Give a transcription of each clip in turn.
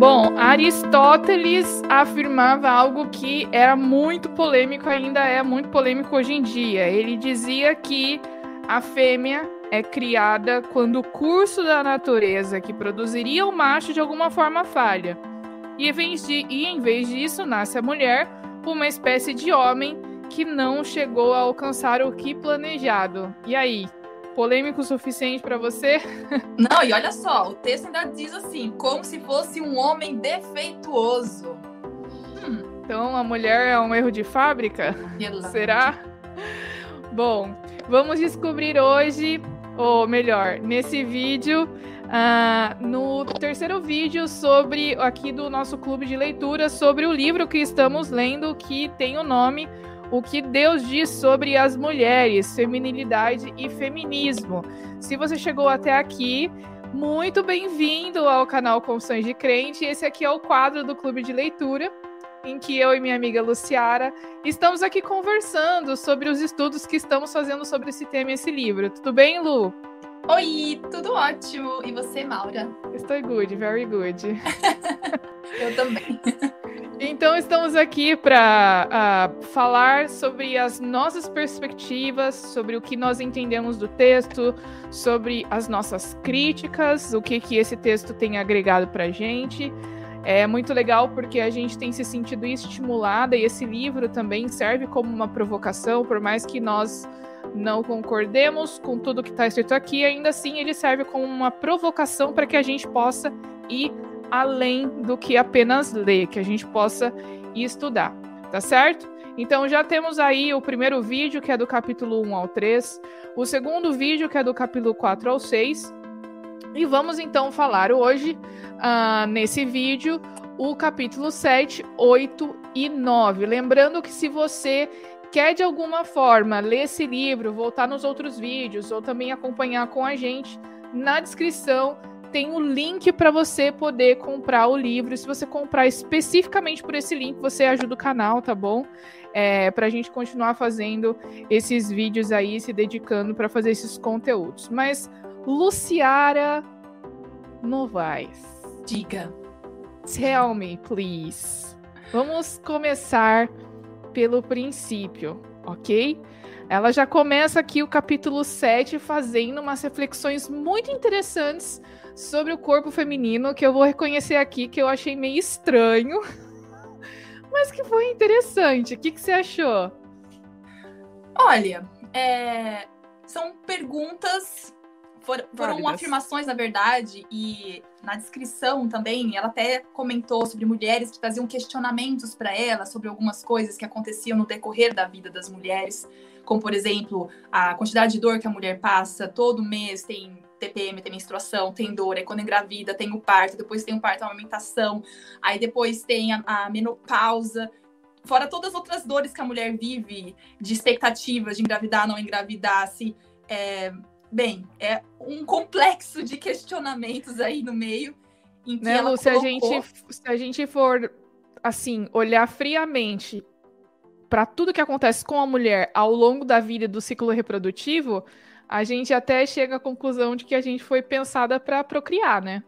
Bom, Aristóteles afirmava algo que era muito polêmico, ainda é muito polêmico hoje em dia. Ele dizia que a fêmea é criada quando o curso da natureza que produziria o macho de alguma forma falha. E em vez, de, e em vez disso, nasce a mulher, uma espécie de homem que não chegou a alcançar o que planejado. E aí, polêmico o suficiente para você? Não, e olha só, o texto ainda diz assim, como se fosse um homem defeituoso. Hum. Então a mulher é um erro de fábrica? Será? Bom, vamos descobrir hoje, ou melhor, nesse vídeo, uh, no terceiro vídeo sobre aqui do nosso clube de leitura sobre o livro que estamos lendo que tem o nome o que Deus diz sobre as mulheres, feminilidade e feminismo. Se você chegou até aqui, muito bem-vindo ao canal Confissões de Crente. Esse aqui é o quadro do Clube de Leitura, em que eu e minha amiga Luciara estamos aqui conversando sobre os estudos que estamos fazendo sobre esse tema e esse livro. Tudo bem, Lu? Oi, tudo ótimo. E você, Maura? Estou good, very good. eu também. Então, estamos aqui para uh, ah, falar sobre as nossas perspectivas, sobre o que nós entendemos do texto, sobre as nossas críticas, o que, que esse texto tem agregado para a gente. É muito legal porque a gente tem se sentido estimulada e esse livro também serve como uma provocação, por mais que nós não concordemos com tudo que está escrito aqui, ainda assim ele serve como uma provocação para que a gente possa ir além do que apenas ler, que a gente possa estudar, tá certo? Então já temos aí o primeiro vídeo, que é do capítulo 1 ao 3, o segundo vídeo, que é do capítulo 4 ao 6, e vamos então falar hoje, uh, nesse vídeo, o capítulo 7, 8 e 9. Lembrando que se você quer de alguma forma ler esse livro, voltar nos outros vídeos ou também acompanhar com a gente, na descrição tem o um link para você poder comprar o livro. Se você comprar especificamente por esse link, você ajuda o canal, tá bom? É, para a gente continuar fazendo esses vídeos aí, se dedicando para fazer esses conteúdos. Mas, Luciara Novaes. Diga. Tell me, please. Vamos começar pelo princípio, ok? Ela já começa aqui o capítulo 7 fazendo umas reflexões muito interessantes sobre o corpo feminino que eu vou reconhecer aqui que eu achei meio estranho, mas que foi interessante. O que, que você achou? Olha, é... são perguntas, for, foram afirmações, na verdade, e na descrição também, ela até comentou sobre mulheres que traziam questionamentos para ela sobre algumas coisas que aconteciam no decorrer da vida das mulheres, como, por exemplo, a quantidade de dor que a mulher passa todo mês, tem TPM, tem menstruação, tem dor, aí quando engravida tem o parto, depois tem o parto, a amamentação, aí depois tem a, a menopausa, fora todas as outras dores que a mulher vive, de expectativas de engravidar, não engravidar, se, é, bem, é um complexo de questionamentos aí no meio. Em que né, Lu, colocou... se, a gente, se a gente for, assim, olhar friamente para tudo que acontece com a mulher ao longo da vida do ciclo reprodutivo, a gente até chega à conclusão de que a gente foi pensada para procriar, né?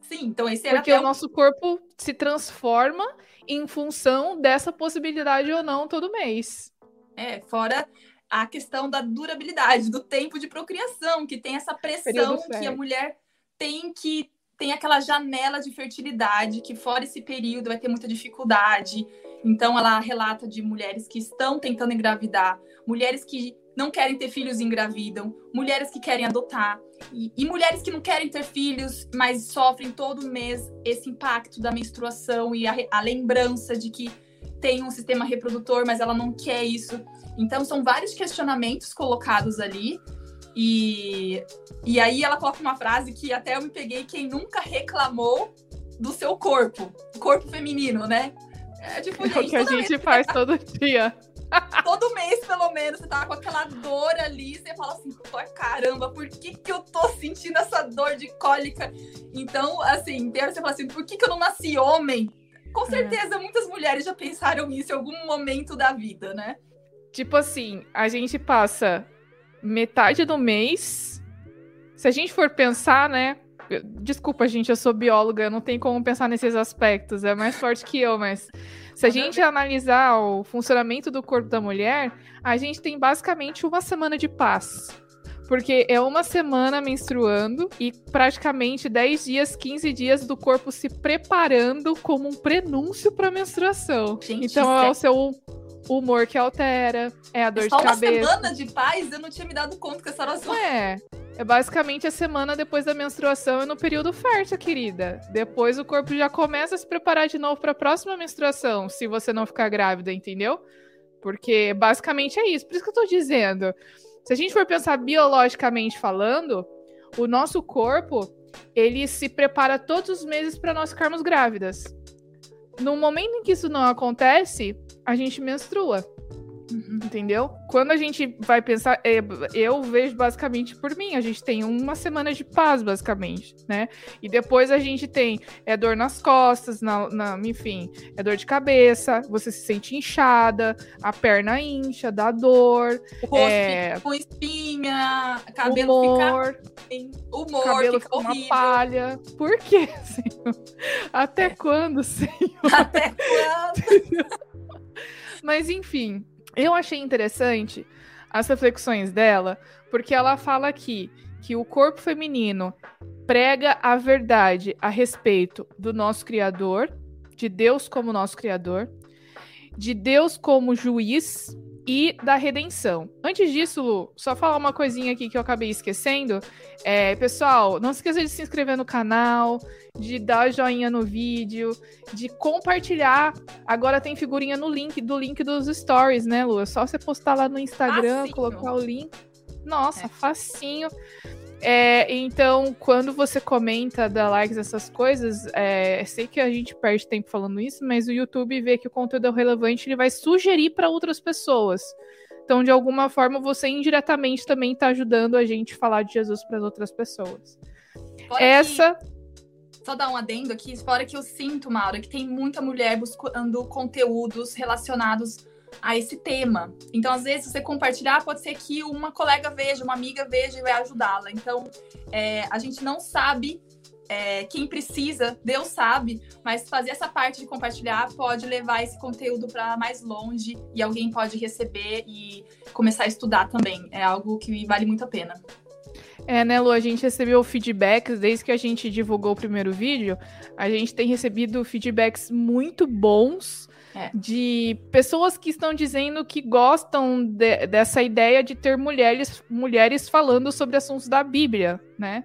Sim, então esse era Porque o nosso corpo se transforma em função dessa possibilidade ou não todo mês. É, fora a questão da durabilidade, do tempo de procriação, que tem essa pressão que a mulher tem que tem aquela janela de fertilidade, que fora esse período vai ter muita dificuldade. Então ela relata de mulheres que estão tentando engravidar, mulheres que não querem ter filhos e engravidam, mulheres que querem adotar, e, e, mulheres que não querem ter filhos, mas sofrem todo mês esse impacto da menstruação e a, a lembrança de que tem um sistema reprodutor, mas ela não quer isso. Então, são vários questionamentos colocados ali. E, e aí ela coloca uma frase que até eu me peguei: quem nunca reclamou do seu corpo, corpo feminino, né? É tipo, é o que a gente faz todo dia. Todo mês, pelo menos, você tá com aquela dor ali, você fala assim, caramba, por que que eu tô sentindo essa dor de cólica? Então, assim, você fala assim, por que que eu não nasci homem? Com é. certeza, é. muitas mulheres já pensaram nisso em algum momento da vida, né? Tipo assim, a gente passa metade do mês. Se a gente for pensar, né? Desculpa, gente, eu sou bióloga, não tenho como pensar nesses aspectos, é mais forte que eu, mas se a gente analisar o funcionamento do corpo da mulher, a gente tem basicamente uma semana de paz. Porque é uma semana menstruando e praticamente 10 dias, 15 dias do corpo se preparando como um prenúncio para menstruação. Gente, então é o seu humor que altera, é a dor é de cabeça. Só uma semana de paz, eu não tinha me dado conta que essa oração. É. É basicamente a semana depois da menstruação e no período fértil, querida. Depois o corpo já começa a se preparar de novo para a próxima menstruação, se você não ficar grávida, entendeu? Porque basicamente é isso. Por isso que eu tô dizendo. Se a gente for pensar biologicamente falando, o nosso corpo, ele se prepara todos os meses para nós ficarmos grávidas. No momento em que isso não acontece, a gente menstrua. Uhum. Entendeu? Quando a gente vai pensar, é, eu vejo basicamente por mim, a gente tem uma semana de paz, basicamente, né? E depois a gente tem é dor nas costas, na, na, enfim, é dor de cabeça, você se sente inchada, a perna incha, dá dor. O rosto é... fica com espinha, cabelo humor, fica. Humor, cabelo fica, uma palha. Por quê, Senhor? Até é. quando, Senhor? Até quando? Mas enfim, eu achei interessante as reflexões dela, porque ela fala aqui que o corpo feminino prega a verdade a respeito do nosso Criador, de Deus como nosso Criador, de Deus como juiz e da redenção. Antes disso, Lu, só falar uma coisinha aqui que eu acabei esquecendo. É, pessoal, não se esqueça de se inscrever no canal, de dar joinha no vídeo, de compartilhar. Agora tem figurinha no link do link dos stories, né, Lu? É só você postar lá no Instagram, facinho. colocar o link. Nossa, é. facinho. É, então, quando você comenta, dá likes, essas coisas, é, sei que a gente perde tempo falando isso, mas o YouTube vê que o conteúdo é relevante, ele vai sugerir para outras pessoas. Então, de alguma forma, você indiretamente também está ajudando a gente a falar de Jesus para as outras pessoas. Fora Essa. Que, só dar um adendo aqui, fora que eu sinto, Maura, que tem muita mulher buscando conteúdos relacionados a esse tema. Então, às vezes, você compartilhar, pode ser que uma colega veja, uma amiga veja e vai ajudá-la. Então, é, a gente não sabe é, quem precisa, Deus sabe, mas fazer essa parte de compartilhar pode levar esse conteúdo para mais longe e alguém pode receber e começar a estudar também. É algo que vale muito a pena. É, né, Lu? A gente recebeu feedbacks desde que a gente divulgou o primeiro vídeo. A gente tem recebido feedbacks muito bons é. de pessoas que estão dizendo que gostam de, dessa ideia de ter mulheres, mulheres falando sobre assuntos da Bíblia, né?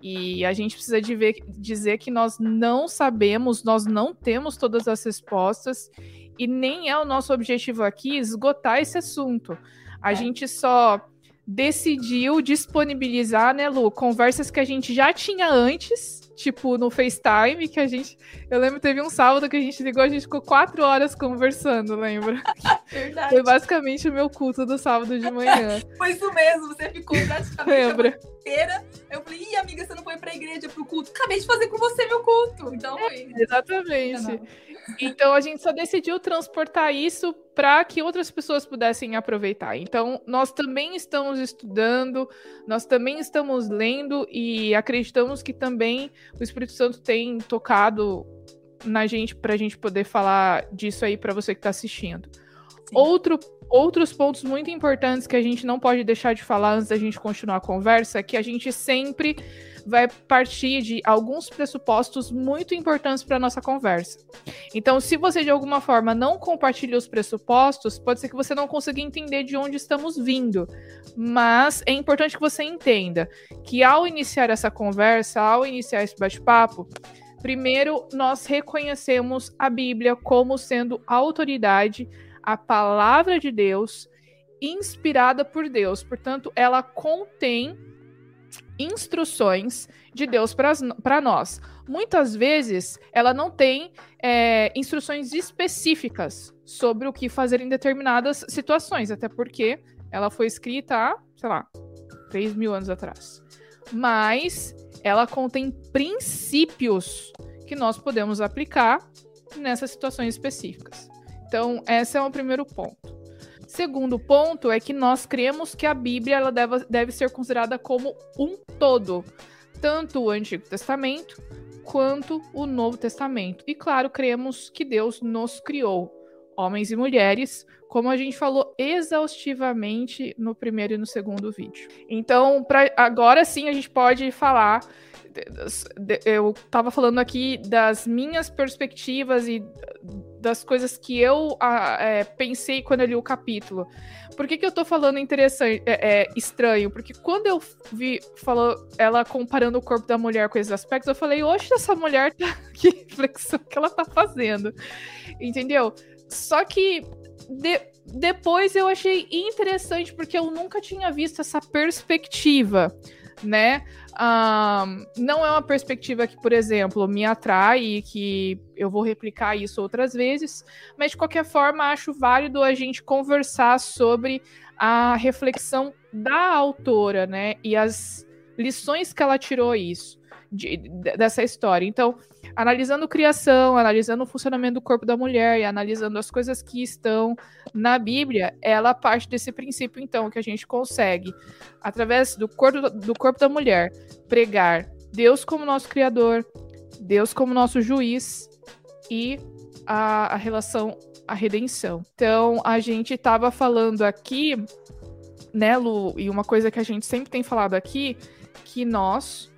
E a gente precisa de ver, dizer que nós não sabemos, nós não temos todas as respostas, e nem é o nosso objetivo aqui esgotar esse assunto. A é. gente só decidiu disponibilizar, né, Lu, conversas que a gente já tinha antes tipo, no FaceTime, que a gente. Eu lembro teve um sábado que a gente ligou, a gente ficou quatro horas conversando, lembra? Verdade. Foi basicamente o meu culto do sábado de manhã. foi isso mesmo, você ficou praticamente lembra? inteira. Eu falei, ih, amiga, você não foi pra igreja pro culto? Acabei de fazer com você meu culto. Então foi. É, exatamente. Então a gente só decidiu transportar isso para que outras pessoas pudessem aproveitar. Então nós também estamos estudando, nós também estamos lendo e acreditamos que também o Espírito Santo tem tocado na gente para a gente poder falar disso aí para você que está assistindo. Outro, outros pontos muito importantes que a gente não pode deixar de falar antes da gente continuar a conversa é que a gente sempre vai partir de alguns pressupostos muito importantes para nossa conversa. Então, se você de alguma forma não compartilha os pressupostos, pode ser que você não consiga entender de onde estamos vindo. Mas é importante que você entenda que ao iniciar essa conversa, ao iniciar esse bate-papo, primeiro nós reconhecemos a Bíblia como sendo a autoridade, a palavra de Deus, inspirada por Deus. Portanto, ela contém instruções de Deus para nós. Muitas vezes ela não tem é, instruções específicas sobre o que fazer em determinadas situações, até porque ela foi escrita há, sei lá, 3 mil anos atrás. Mas ela contém princípios que nós podemos aplicar nessas situações específicas. Então, esse é o primeiro ponto. Segundo ponto é que nós cremos que a Bíblia ela deve, deve ser considerada como um todo. tanto o Antigo Testamento quanto o Novo Testamento. E claro, cremos que Deus nos criou, homens e mulheres, como a gente falou exaustivamente no primeiro e no segundo vídeo. Então, pra, agora sim a gente pode falar. Eu estava falando aqui das minhas perspectivas e das coisas que eu é, pensei quando eu li o capítulo. Por que, que eu tô falando interessante, é, é, estranho? Porque quando eu vi falou ela comparando o corpo da mulher com esses aspectos, eu falei, oxe, essa mulher tá. Que reflexão que ela tá fazendo. Entendeu? Só que de, depois eu achei interessante, porque eu nunca tinha visto essa perspectiva né? Um, não é uma perspectiva que, por exemplo, me atrai e que eu vou replicar isso outras vezes, mas de qualquer forma acho válido a gente conversar sobre a reflexão da autora, né? E as lições que ela tirou isso de, dessa história. Então, analisando criação, analisando o funcionamento do corpo da mulher e analisando as coisas que estão na Bíblia, ela parte desse princípio, então, que a gente consegue, através do corpo, do corpo da mulher, pregar Deus como nosso Criador, Deus como nosso juiz e a, a relação, a redenção. Então, a gente estava falando aqui, né, Lu, e uma coisa que a gente sempre tem falado aqui, que nós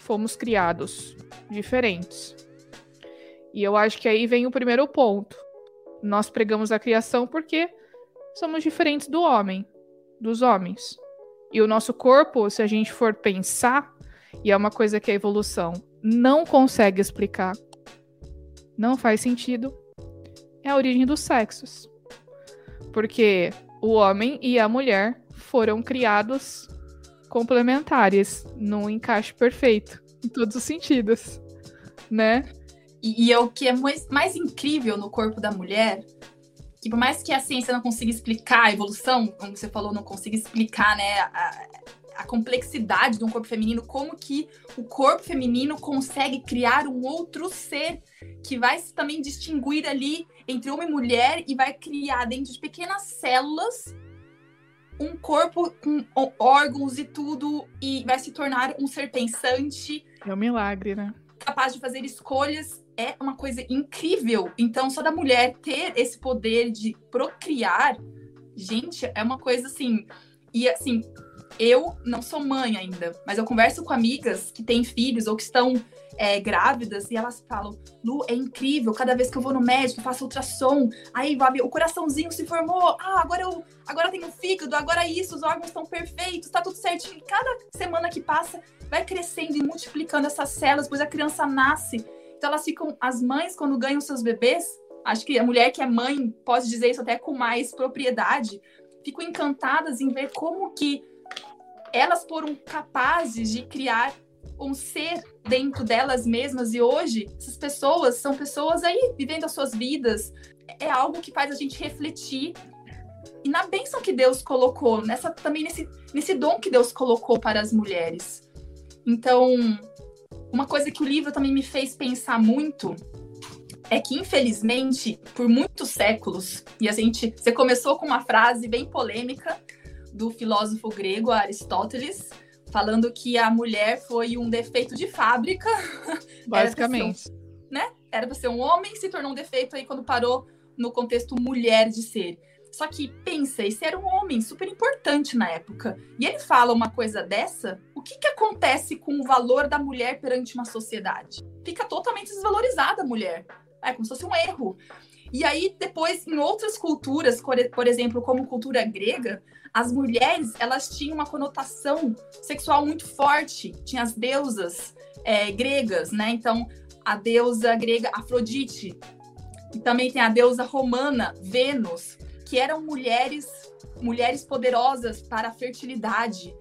fomos criados diferentes. E eu acho que aí vem o primeiro ponto. Nós pregamos a criação porque somos diferentes do homem, dos homens. E o nosso corpo, se a gente for pensar, e é uma coisa que a evolução não consegue explicar, não faz sentido, é a origem dos sexos. Porque o homem e a mulher foram criados complementares, num encaixe perfeito, em todos os sentidos, né? E, e é o que é mais, mais incrível no corpo da mulher, que por mais que a ciência não consiga explicar a evolução, como você falou, não consiga explicar, né, a, a complexidade de um corpo feminino, como que o corpo feminino consegue criar um outro ser que vai se também distinguir ali entre homem e mulher e vai criar dentro de pequenas células um corpo com órgãos e tudo, e vai se tornar um ser pensante. É um milagre, né? Capaz de fazer escolhas é uma coisa incrível. Então, só da mulher ter esse poder de procriar, gente, é uma coisa assim. E assim, eu não sou mãe ainda, mas eu converso com amigas que têm filhos ou que estão é, grávidas e elas falam: Lu, é incrível, cada vez que eu vou no médico, faço ultrassom, aí o coraçãozinho se formou, ah, agora eu agora eu tenho fígado, agora isso, os órgãos estão perfeitos, tá tudo certinho. Cada semana que passa, vai crescendo e multiplicando essas células, pois a criança nasce. Então elas ficam, as mães, quando ganham seus bebês, acho que a mulher que é mãe pode dizer isso até com mais propriedade, ficam encantadas em ver como que elas foram capazes de criar um ser dentro delas mesmas e hoje essas pessoas são pessoas aí vivendo as suas vidas. É algo que faz a gente refletir e na bênção que Deus colocou, nessa também nesse, nesse dom que Deus colocou para as mulheres. Então, uma coisa que o livro também me fez pensar muito é que, infelizmente, por muitos séculos, e a gente. Você começou com uma frase bem polêmica do filósofo grego Aristóteles, falando que a mulher foi um defeito de fábrica. Basicamente. Era um, né? Era para ser um homem, se tornou um defeito aí quando parou no contexto mulher de ser. Só que pensa, esse era um homem super importante na época. E ele fala uma coisa dessa, o que, que acontece com o valor da mulher perante uma sociedade? Fica totalmente desvalorizada a mulher. É como se fosse um erro. E aí, depois, em outras culturas, por exemplo, como cultura grega, as mulheres elas tinham uma conotação sexual muito forte. Tinha as deusas é, gregas, né? Então, a deusa grega Afrodite. E também tem a deusa romana Vênus, que eram mulheres, mulheres poderosas para a fertilidade.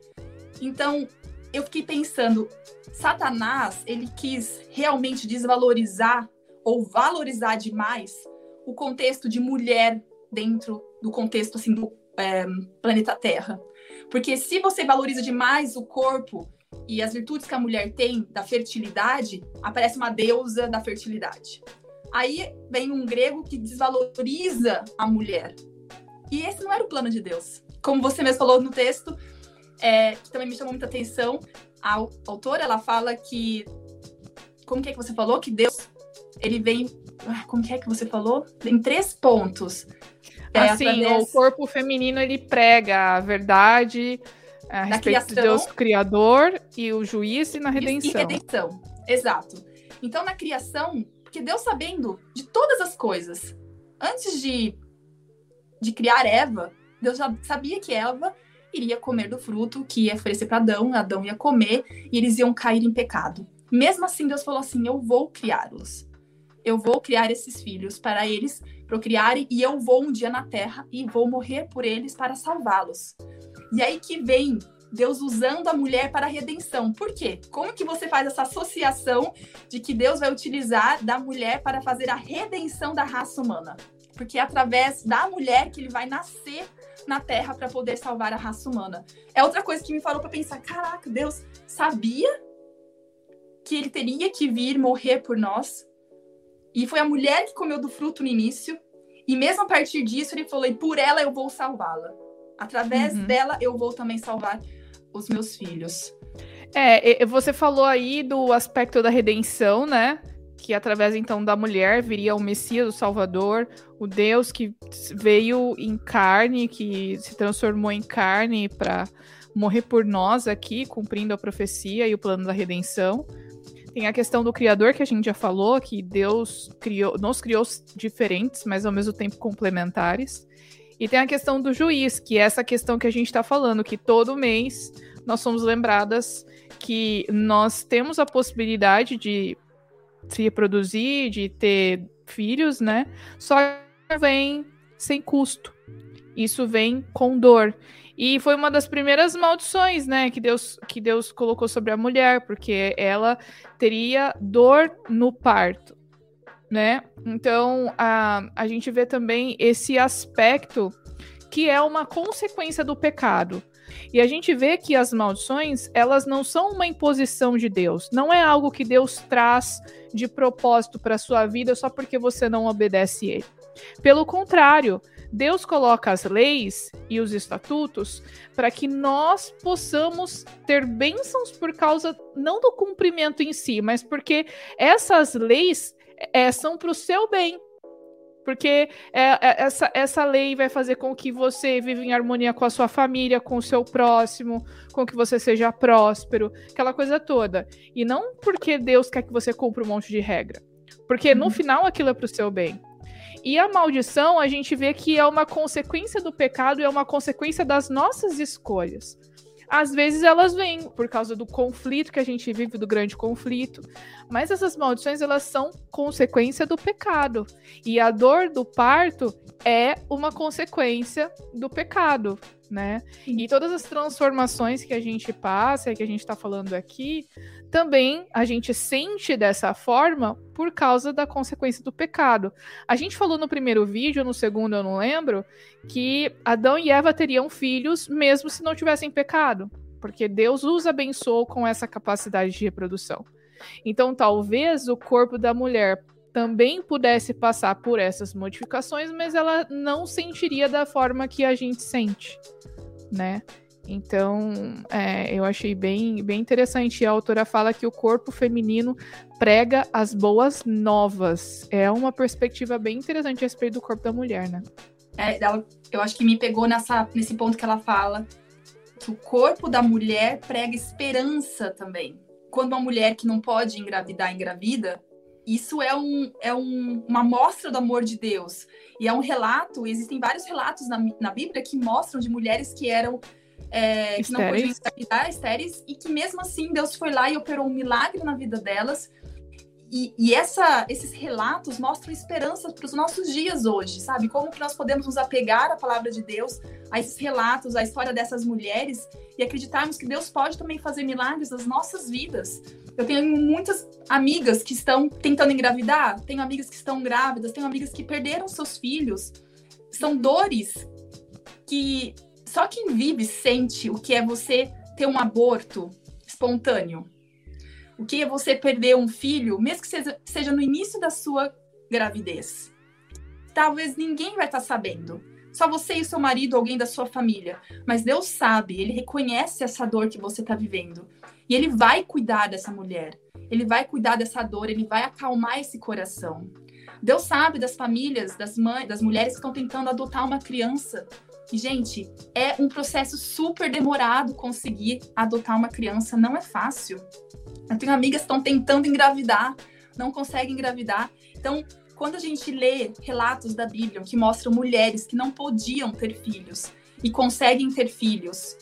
Então, eu fiquei pensando, Satanás, ele quis realmente desvalorizar ou valorizar demais o contexto de mulher dentro do contexto assim do é, planeta Terra. Porque se você valoriza demais o corpo e as virtudes que a mulher tem da fertilidade, aparece uma deusa da fertilidade. Aí vem um grego que desvaloriza a mulher. E esse não era o plano de Deus. Como você mesmo falou no texto, é, que também me chamou muita atenção, a autora ela fala que como que é que você falou que Deus ele vem ah, como que é que você falou? Em três pontos. É, assim através... o corpo feminino ele prega a verdade a respeito criação, de Deus criador e o juiz e na redenção e redenção. Exato. Então na criação porque Deus sabendo de todas as coisas antes de de criar Eva Deus já sabia que Eva iria comer do fruto que ia oferecer para Adão, Adão ia comer e eles iam cair em pecado. Mesmo assim, Deus falou assim: Eu vou criá-los. Eu vou criar esses filhos para eles procriarem e eu vou um dia na terra e vou morrer por eles para salvá-los. E aí que vem Deus usando a mulher para a redenção. Por quê? Como que você faz essa associação de que Deus vai utilizar da mulher para fazer a redenção da raça humana? Porque é através da mulher que ele vai nascer na Terra para poder salvar a raça humana. É outra coisa que me falou para pensar: caraca, Deus sabia que ele teria que vir morrer por nós. E foi a mulher que comeu do fruto no início. E mesmo a partir disso, ele falou: e por ela eu vou salvá-la. Através uhum. dela eu vou também salvar os meus filhos. É, você falou aí do aspecto da redenção, né? Que através então da mulher viria o Messias, o Salvador, o Deus que veio em carne, que se transformou em carne para morrer por nós aqui, cumprindo a profecia e o plano da redenção. Tem a questão do Criador, que a gente já falou, que Deus criou, nos criou diferentes, mas ao mesmo tempo complementares. E tem a questão do juiz, que é essa questão que a gente está falando, que todo mês nós somos lembradas que nós temos a possibilidade de se reproduzir, de ter filhos, né? Só vem sem custo. Isso vem com dor. E foi uma das primeiras maldições, né, que Deus, que Deus colocou sobre a mulher, porque ela teria dor no parto, né? Então, a, a gente vê também esse aspecto que é uma consequência do pecado. E a gente vê que as maldições, elas não são uma imposição de Deus, não é algo que Deus traz de propósito para sua vida só porque você não obedece ele. Pelo contrário, Deus coloca as leis e os estatutos para que nós possamos ter bênçãos por causa não do cumprimento em si, mas porque essas leis é, são para o seu bem, porque é, é, essa, essa lei vai fazer com que você viva em harmonia com a sua família, com o seu próximo, com que você seja próspero, aquela coisa toda. E não porque Deus quer que você cumpra um monte de regra. Porque no uhum. final aquilo é para o seu bem. E a maldição, a gente vê que é uma consequência do pecado e é uma consequência das nossas escolhas às vezes elas vêm por causa do conflito que a gente vive, do grande conflito. Mas essas maldições, elas são consequência do pecado. E a dor do parto é uma consequência do pecado, né? E todas as transformações que a gente passa, que a gente está falando aqui, também a gente sente dessa forma por causa da consequência do pecado. A gente falou no primeiro vídeo, no segundo eu não lembro, que Adão e Eva teriam filhos mesmo se não tivessem pecado, porque Deus os abençoou com essa capacidade de reprodução. Então, talvez o corpo da mulher também pudesse passar por essas modificações, mas ela não sentiria da forma que a gente sente, né? Então, é, eu achei bem, bem interessante. A autora fala que o corpo feminino prega as boas novas. É uma perspectiva bem interessante a respeito do corpo da mulher, né? É, eu acho que me pegou nessa, nesse ponto que ela fala que o corpo da mulher prega esperança também. Quando uma mulher que não pode engravidar engravida, isso é, um, é um, uma mostra do amor de Deus. E é um relato, existem vários relatos na, na Bíblia que mostram de mulheres que eram é, que não podiam engravidar, estéreis, e que mesmo assim Deus foi lá e operou um milagre na vida delas. E, e essa, esses relatos mostram esperança para os nossos dias hoje, sabe? Como que nós podemos nos apegar à palavra de Deus, a esses relatos, à história dessas mulheres e acreditarmos que Deus pode também fazer milagres nas nossas vidas. Eu tenho muitas amigas que estão tentando engravidar, tenho amigas que estão grávidas, tenho amigas que perderam seus filhos. São dores que só quem vive sente o que é você ter um aborto espontâneo. O que é você perder um filho, mesmo que seja, seja no início da sua gravidez. Talvez ninguém vai estar tá sabendo. Só você e seu marido, alguém da sua família. Mas Deus sabe, ele reconhece essa dor que você está vivendo. E ele vai cuidar dessa mulher. Ele vai cuidar dessa dor, ele vai acalmar esse coração. Deus sabe das famílias, das mães, das mulheres que estão tentando adotar uma criança. Gente, é um processo super demorado conseguir adotar uma criança, não é fácil. Eu tenho amigas que estão tentando engravidar, não conseguem engravidar. Então, quando a gente lê relatos da Bíblia que mostram mulheres que não podiam ter filhos e conseguem ter filhos,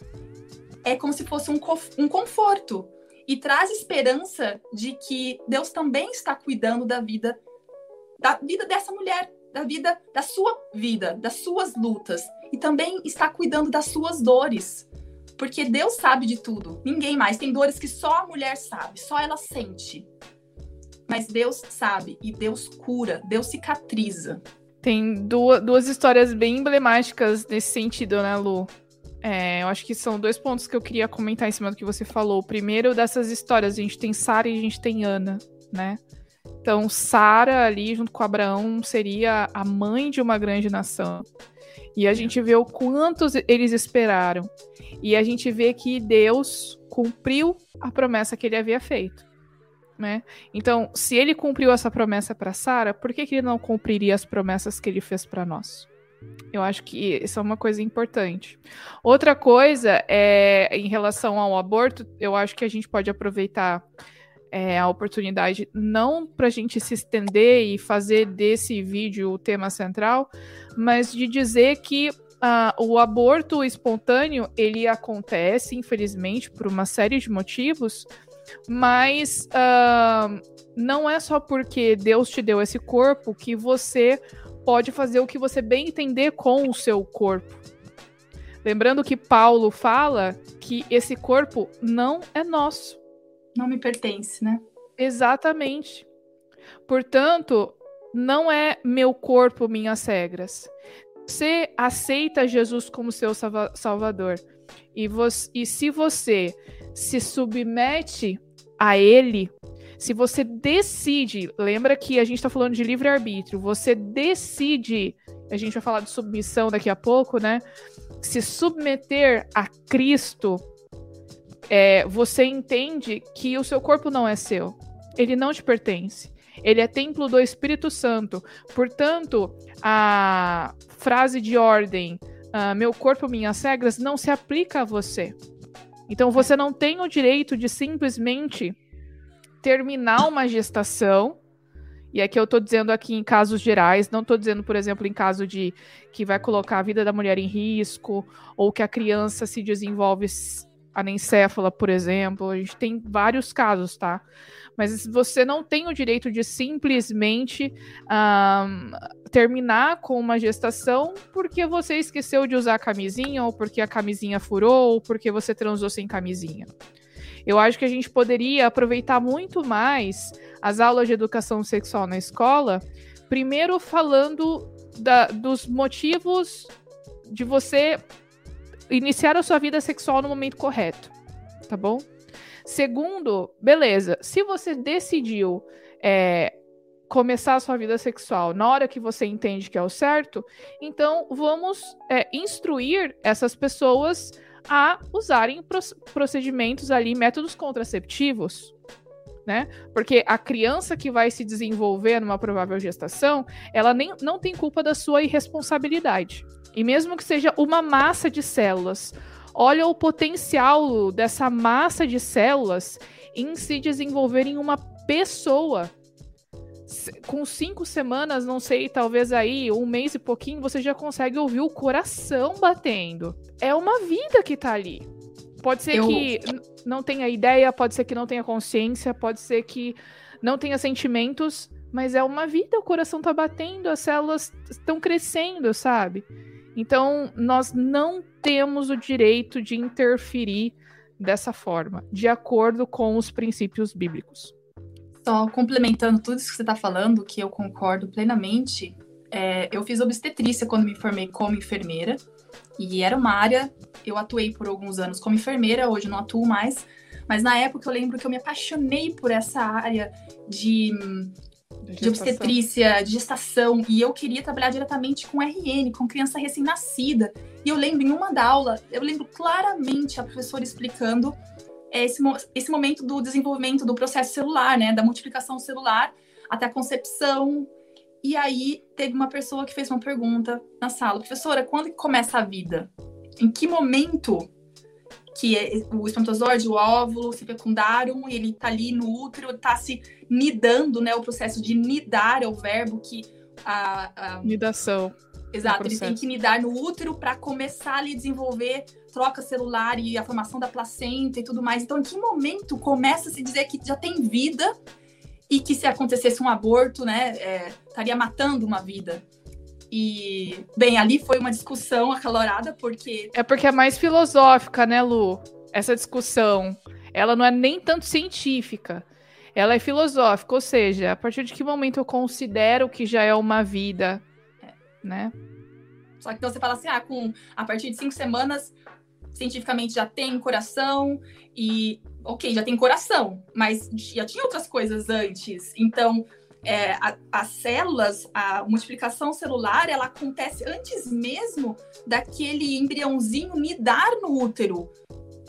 é como se fosse um, um conforto e traz esperança de que Deus também está cuidando da vida da vida dessa mulher, da vida da sua vida, das suas lutas e também está cuidando das suas dores. Porque Deus sabe de tudo, ninguém mais. Tem dores que só a mulher sabe, só ela sente. Mas Deus sabe e Deus cura, Deus cicatriza. Tem duas, duas histórias bem emblemáticas nesse sentido, né, Lu? É, eu acho que são dois pontos que eu queria comentar em cima do que você falou. O primeiro dessas histórias, a gente tem Sara e a gente tem Ana, né? Então, Sara ali, junto com Abraão, seria a mãe de uma grande nação. E a gente vê o quantos eles esperaram. E a gente vê que Deus cumpriu a promessa que ele havia feito né? Então, se ele cumpriu essa promessa para Sara, por que, que ele não cumpriria as promessas que ele fez para nós? Eu acho que isso é uma coisa importante. Outra coisa é em relação ao aborto, eu acho que a gente pode aproveitar é, a oportunidade não para a gente se estender e fazer desse vídeo o tema central, mas de dizer que Uh, o aborto espontâneo ele acontece, infelizmente, por uma série de motivos, mas uh, não é só porque Deus te deu esse corpo que você pode fazer o que você bem entender com o seu corpo. Lembrando que Paulo fala que esse corpo não é nosso. Não me pertence, né? Exatamente. Portanto, não é meu corpo, minhas regras. Você aceita Jesus como seu salvador. E, você, e se você se submete a ele, se você decide, lembra que a gente está falando de livre-arbítrio, você decide, a gente vai falar de submissão daqui a pouco, né? Se submeter a Cristo, é, você entende que o seu corpo não é seu, ele não te pertence. Ele é templo do Espírito Santo. Portanto, a frase de ordem, uh, meu corpo, minhas regras, não se aplica a você. Então você não tem o direito de simplesmente terminar uma gestação. E aqui eu estou dizendo aqui em casos gerais, não estou dizendo, por exemplo, em caso de que vai colocar a vida da mulher em risco, ou que a criança se desenvolve anencéfala, por exemplo. A gente tem vários casos, tá? Mas você não tem o direito de simplesmente um, terminar com uma gestação porque você esqueceu de usar a camisinha, ou porque a camisinha furou, ou porque você transou sem camisinha. Eu acho que a gente poderia aproveitar muito mais as aulas de educação sexual na escola, primeiro falando da, dos motivos de você iniciar a sua vida sexual no momento correto, tá bom? Segundo, beleza, se você decidiu é, começar a sua vida sexual na hora que você entende que é o certo, então vamos é, instruir essas pessoas a usarem procedimentos ali, métodos contraceptivos. Né? Porque a criança que vai se desenvolver numa provável gestação, ela nem, não tem culpa da sua irresponsabilidade. E mesmo que seja uma massa de células, olha o potencial dessa massa de células em se desenvolver em uma pessoa. Com cinco semanas, não sei, talvez aí um mês e pouquinho, você já consegue ouvir o coração batendo. É uma vida que tá ali. Pode ser Eu... que não tenha ideia, pode ser que não tenha consciência, pode ser que não tenha sentimentos, mas é uma vida, o coração tá batendo, as células estão crescendo, sabe? Então, nós não temos o direito de interferir dessa forma, de acordo com os princípios bíblicos. Só complementando tudo isso que você está falando, que eu concordo plenamente, é, eu fiz obstetrícia quando me formei como enfermeira, e era uma área, eu atuei por alguns anos como enfermeira, hoje não atuo mais, mas na época eu lembro que eu me apaixonei por essa área de de, obstetrícia, de gestação, e eu queria trabalhar diretamente com RN, com criança recém-nascida. E eu lembro em uma da aula, eu lembro claramente a professora explicando esse, esse momento do desenvolvimento do processo celular, né, da multiplicação celular até a concepção. E aí teve uma pessoa que fez uma pergunta na sala, professora, quando que começa a vida? Em que momento que é o espermatozoide, o óvulo se fecundaram, ele está ali no útero, está se nidando, né? O processo de nidar é o verbo que a, a... nidação. Exato, ele tem que nidar no útero para começar ali a desenvolver troca celular e a formação da placenta e tudo mais. Então, em que momento começa a se dizer que já tem vida e que se acontecesse um aborto, né, é, estaria matando uma vida? E, bem, ali foi uma discussão acalorada, porque. É porque é mais filosófica, né, Lu? Essa discussão. Ela não é nem tanto científica. Ela é filosófica, ou seja, a partir de que momento eu considero que já é uma vida, é. né? Só que então você fala assim, ah, com, a partir de cinco semanas, cientificamente já tem coração e, ok, já tem coração, mas já tinha outras coisas antes. Então, é, a, as células, a multiplicação celular, ela acontece antes mesmo daquele embriãozinho nidar no útero.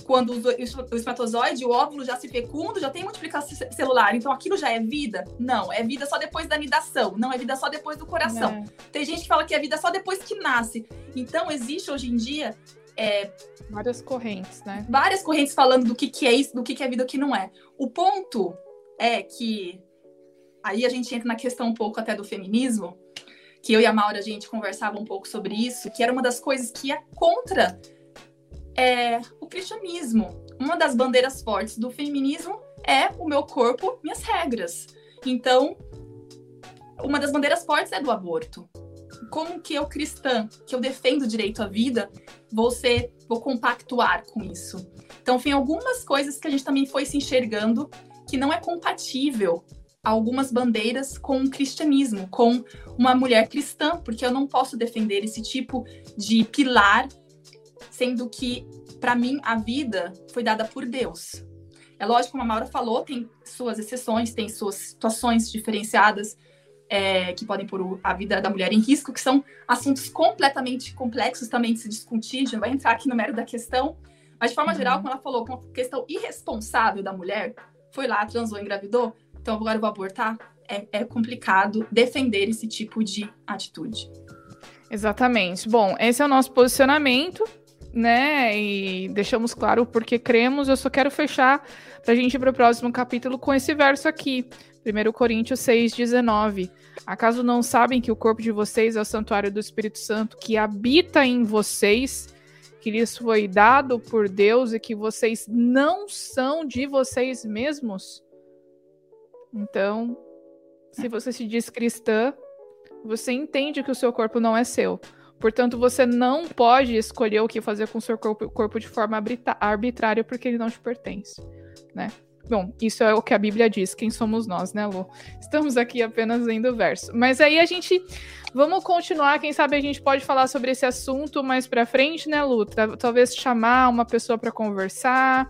Quando o, espermatozoide, o óvulo já se fecunda, já tem multiplicação celular. Então aquilo já é vida? Não, é vida só depois da nidação. Não, é vida só depois do coração. É. Tem gente que fala que é vida só depois que nasce. Então existe hoje em dia é, várias correntes, né? Várias correntes falando do que, que é isso, do que, que é vida e do que não é. O ponto é que aí a gente entra na questão um pouco até do feminismo, que eu e a Maura a gente conversava um pouco sobre isso, que era uma das coisas que é contra é, o cristianismo. Uma das bandeiras fortes do feminismo é o meu corpo, minhas regras. Então, uma das bandeiras fortes é do aborto. Como que eu cristã, que eu defendo o direito à vida, vou ser, vou compactuar com isso? Então, tem algumas coisas que a gente também foi se enxergando que não é compatível algumas bandeiras com o cristianismo, com uma mulher cristã, porque eu não posso defender esse tipo de pilar, sendo que, para mim, a vida foi dada por Deus. É lógico, como a Maura falou, tem suas exceções, tem suas situações diferenciadas é, que podem pôr a vida da mulher em risco, que são assuntos completamente complexos também de se discutir, já vai entrar aqui no mérito da questão. Mas, de forma uhum. geral, como ela falou, uma questão irresponsável da mulher, foi lá, transou, engravidou, então agora eu vou abortar, é, é complicado defender esse tipo de atitude. Exatamente. Bom, esse é o nosso posicionamento, né? E deixamos claro porque cremos. Eu só quero fechar para a gente ir para o próximo capítulo com esse verso aqui. 1 Coríntios 6, 19. Acaso não sabem que o corpo de vocês é o santuário do Espírito Santo que habita em vocês, que lhes foi dado por Deus e que vocês não são de vocês mesmos? Então, se você se diz cristã, você entende que o seu corpo não é seu. Portanto, você não pode escolher o que fazer com o seu corpo, corpo de forma arbitrária porque ele não te pertence, né? Bom, isso é o que a Bíblia diz. Quem somos nós, né, Lu? Estamos aqui apenas lendo o verso. Mas aí a gente. Vamos continuar. Quem sabe a gente pode falar sobre esse assunto mais pra frente, né, Lu? Talvez chamar uma pessoa para conversar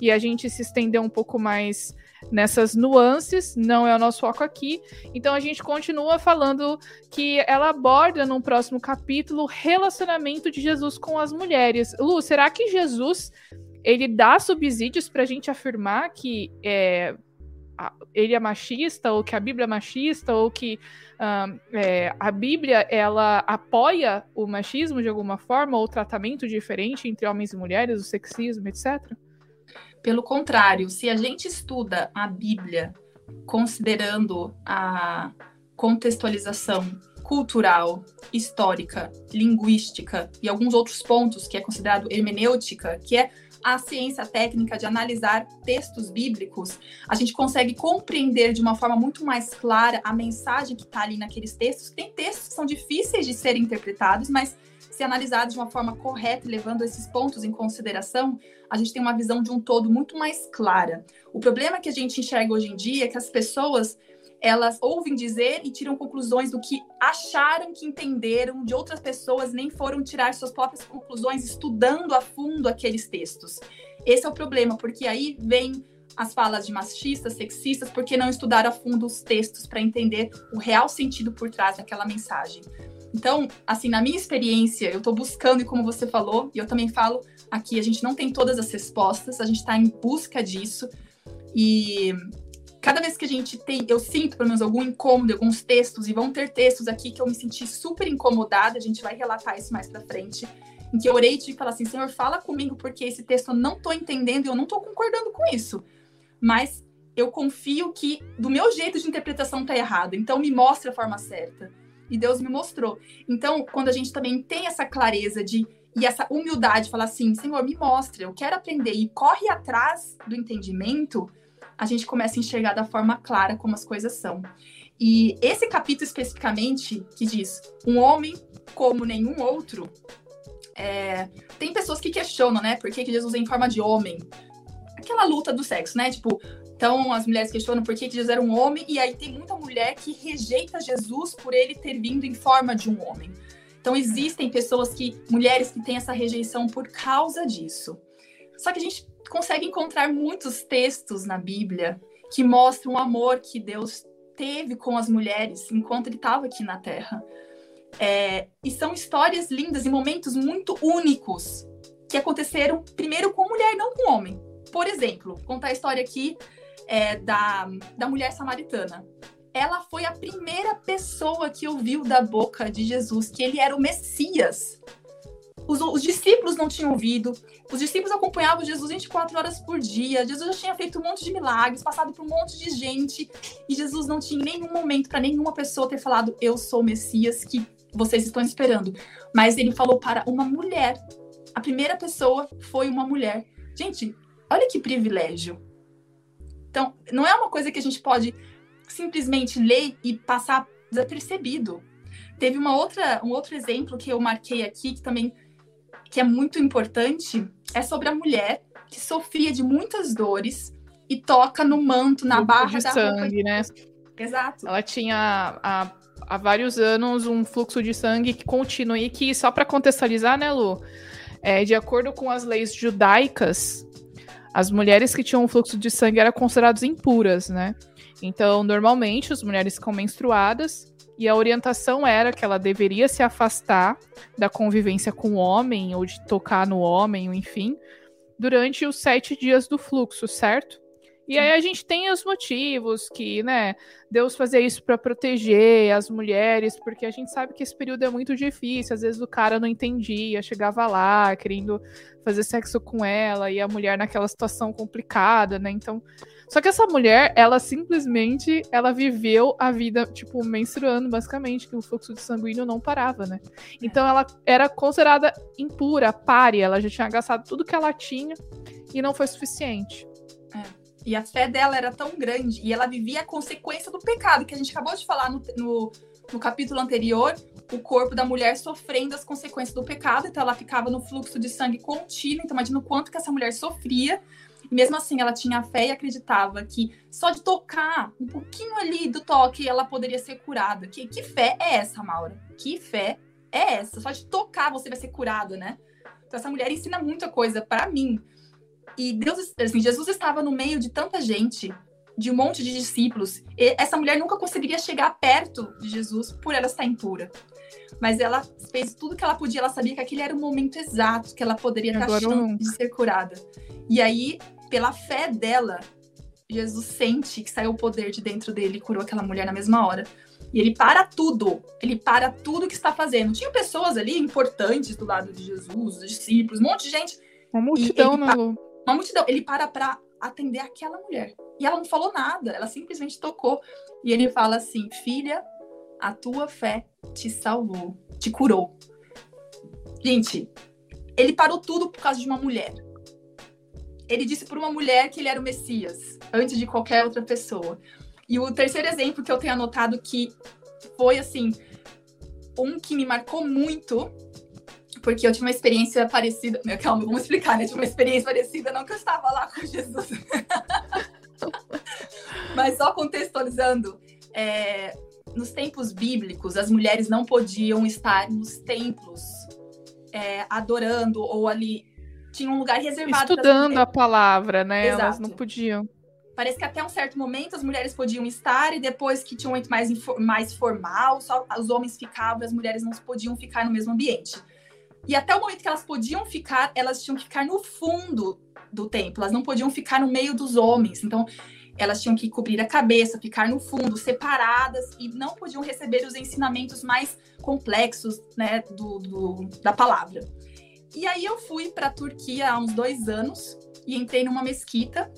e a gente se estender um pouco mais nessas nuances, não é o nosso foco aqui. Então a gente continua falando que ela aborda no próximo capítulo o relacionamento de Jesus com as mulheres. Lu, será que Jesus ele dá subsídios para a gente afirmar que é, ele é machista ou que a Bíblia é machista ou que é, a Bíblia ela apoia o machismo de alguma forma ou o tratamento diferente entre homens e mulheres, o sexismo, etc. Pelo contrário, se a gente estuda a Bíblia considerando a contextualização cultural, histórica, linguística e alguns outros pontos que é considerado hermenêutica, que é a ciência técnica de analisar textos bíblicos, a gente consegue compreender de uma forma muito mais clara a mensagem que está ali naqueles textos. Tem textos que são difíceis de serem interpretados, mas se analisado de uma forma correta levando esses pontos em consideração, a gente tem uma visão de um todo muito mais clara. O problema que a gente enxerga hoje em dia é que as pessoas elas ouvem dizer e tiram conclusões do que acharam que entenderam de outras pessoas, nem foram tirar suas próprias conclusões estudando a fundo aqueles textos. Esse é o problema, porque aí vem as falas de machistas, sexistas, porque não estudaram a fundo os textos para entender o real sentido por trás daquela mensagem. Então, assim, na minha experiência, eu estou buscando, e como você falou, e eu também falo aqui, a gente não tem todas as respostas, a gente está em busca disso. E cada vez que a gente tem, eu sinto pelo menos algum incômodo, alguns textos, e vão ter textos aqui que eu me senti super incomodada, a gente vai relatar isso mais pra frente, em que eu orei e falar assim, Senhor, fala comigo, porque esse texto eu não tô entendendo e eu não tô concordando com isso. Mas eu confio que do meu jeito de interpretação tá errado, então me mostre a forma certa. E Deus me mostrou. Então, quando a gente também tem essa clareza de e essa humildade, falar assim, Senhor, me mostra, eu quero aprender e corre atrás do entendimento, a gente começa a enxergar da forma clara como as coisas são. E esse capítulo especificamente, que diz um homem como nenhum outro, é... tem pessoas que questionam, né? Por que, Jesus é em forma de homem? Aquela luta do sexo, né? Tipo, então as mulheres questionam por que, Jesus era um homem, e aí tem muita mulher que rejeita Jesus por ele ter vindo em forma de um homem. Então existem pessoas que, mulheres que têm essa rejeição por causa disso. Só que a gente consegue encontrar muitos textos na Bíblia que mostram o amor que Deus teve com as mulheres enquanto ele estava aqui na Terra. É, e são histórias lindas e momentos muito únicos que aconteceram primeiro com mulher, não com homem. Por exemplo, contar a história aqui é, da, da mulher samaritana ela foi a primeira pessoa que ouviu da boca de Jesus que ele era o Messias. Os, os, discípulos não tinham ouvido, os discípulos acompanhavam Jesus 24 horas por dia. Jesus já tinha feito um monte de milagres, passado por um monte de gente, e Jesus não tinha em nenhum momento para nenhuma pessoa ter falado: Eu sou o Messias que vocês estão esperando. Mas ele falou para uma mulher. A primeira pessoa foi uma mulher. Gente, olha que privilégio. Então, não é uma coisa que a gente pode simplesmente ler e passar desapercebido. Teve uma outra, um outro exemplo que eu marquei aqui, que também que é muito importante, é sobre a mulher que sofria de muitas dores e toca no manto, na barra de da sangue, roupa. né? Exato. Ela tinha há, há vários anos um fluxo de sangue que continua e que, só para contextualizar, né, Lu? É, de acordo com as leis judaicas, as mulheres que tinham um fluxo de sangue eram consideradas impuras, né? Então, normalmente, as mulheres ficam menstruadas e a orientação era que ela deveria se afastar da convivência com o homem ou de tocar no homem, enfim, durante os sete dias do fluxo, certo? E aí a gente tem os motivos que, né, Deus fazia isso para proteger as mulheres, porque a gente sabe que esse período é muito difícil, às vezes o cara não entendia, chegava lá querendo fazer sexo com ela e a mulher naquela situação complicada, né? Então, só que essa mulher, ela simplesmente, ela viveu a vida, tipo, menstruando, basicamente, que o fluxo de sanguíneo não parava, né? Então ela era considerada impura, párea, ela já tinha gastado tudo que ela tinha e não foi suficiente. E a fé dela era tão grande, e ela vivia a consequência do pecado, que a gente acabou de falar no, no, no capítulo anterior, o corpo da mulher sofrendo as consequências do pecado, então ela ficava no fluxo de sangue contínuo, então imagina o quanto que essa mulher sofria, e mesmo assim, ela tinha fé e acreditava que só de tocar um pouquinho ali do toque ela poderia ser curada. Que, que fé é essa, Maura? Que fé é essa? Só de tocar você vai ser curado, né? Então, essa mulher ensina muita coisa para mim. E Deus, assim, Jesus estava no meio de tanta gente, de um monte de discípulos. E essa mulher nunca conseguiria chegar perto de Jesus por ela estar impura. Mas ela fez tudo que ela podia, ela sabia que aquele era o momento exato que ela poderia ter a chance de ser curada. E aí, pela fé dela, Jesus sente que saiu o poder de dentro dele e curou aquela mulher na mesma hora. E ele para tudo, ele para tudo que está fazendo. Tinha pessoas ali importantes do lado de Jesus, os discípulos, um monte de gente. Uma multidão, né, Lu? Uma multidão. Ele para para atender aquela mulher. E ela não falou nada, ela simplesmente tocou. E ele fala assim: Filha, a tua fé te salvou, te curou. Gente, ele parou tudo por causa de uma mulher ele disse por uma mulher que ele era o Messias, antes de qualquer outra pessoa. E o terceiro exemplo que eu tenho anotado que foi assim, um que me marcou muito, porque eu tive uma experiência parecida. Meu, calma, vamos explicar, né? Eu tive uma experiência parecida, não que eu estava lá com Jesus. Mas só contextualizando, é, nos tempos bíblicos, as mulheres não podiam estar nos templos é, adorando ou ali tinha um lugar reservado. Estudando a palavra, né? Exato. Elas não podiam. Parece que até um certo momento as mulheres podiam estar, e depois que tinha um momento mais, mais formal, só os homens ficavam e as mulheres não podiam ficar no mesmo ambiente. E até o momento que elas podiam ficar, elas tinham que ficar no fundo do templo, elas não podiam ficar no meio dos homens. Então, elas tinham que cobrir a cabeça, ficar no fundo, separadas, e não podiam receber os ensinamentos mais complexos né, do, do da palavra. E aí eu fui para a Turquia há uns dois anos e entrei numa mesquita,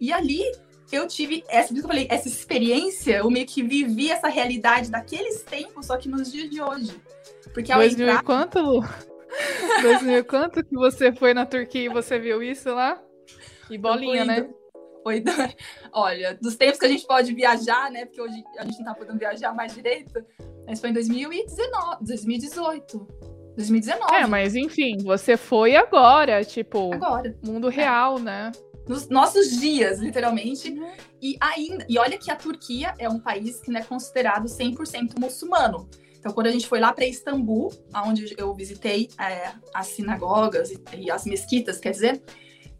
e ali eu tive essa, eu falei, essa experiência, eu meio que vivi essa realidade daqueles tempos, só que nos dias de hoje. Porque ao 2000 entrar... quanto, Lu? 2000 quanto que você foi na Turquia e você viu isso lá? E bolinha, né? Foi, olha, dos tempos que a gente pode viajar, né? Porque hoje a gente não tá podendo viajar mais direito. Mas foi em 2019, 2018. 2019. É, mas enfim, você foi agora, tipo, agora. mundo é. real, né? Nos nossos dias, literalmente. Uhum. E ainda, e olha que a Turquia é um país que não é considerado 100% muçulmano. Então, quando a gente foi lá para Istambul, onde eu visitei é, as sinagogas e, e, as mesquitas, quer dizer,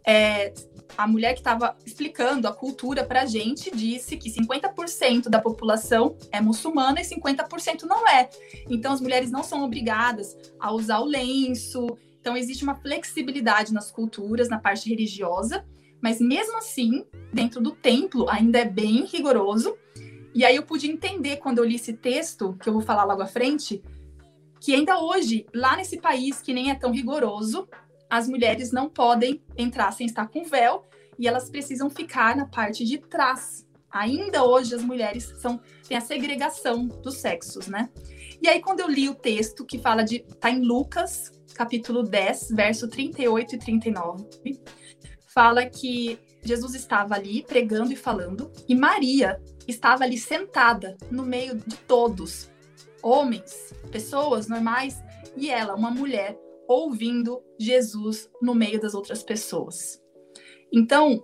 é, a mulher que estava explicando a cultura para a gente disse que 50% da população é muçulmana e 50% não é. Então, as mulheres não são obrigadas a usar o lenço. Então, existe uma flexibilidade nas culturas, na parte religiosa, mas mesmo assim, dentro do templo, ainda é bem rigoroso. E aí eu pude entender quando eu li esse texto, que eu vou falar logo à frente, que ainda hoje, lá nesse país que nem é tão rigoroso, as mulheres não podem entrar sem estar com véu e elas precisam ficar na parte de trás. Ainda hoje as mulheres são têm a segregação dos sexos, né? E aí quando eu li o texto que fala de tá em Lucas, capítulo 10, verso 38 e 39, fala que Jesus estava ali pregando e falando, e Maria estava ali sentada no meio de todos, homens, pessoas normais, e ela, uma mulher, ouvindo Jesus no meio das outras pessoas. Então,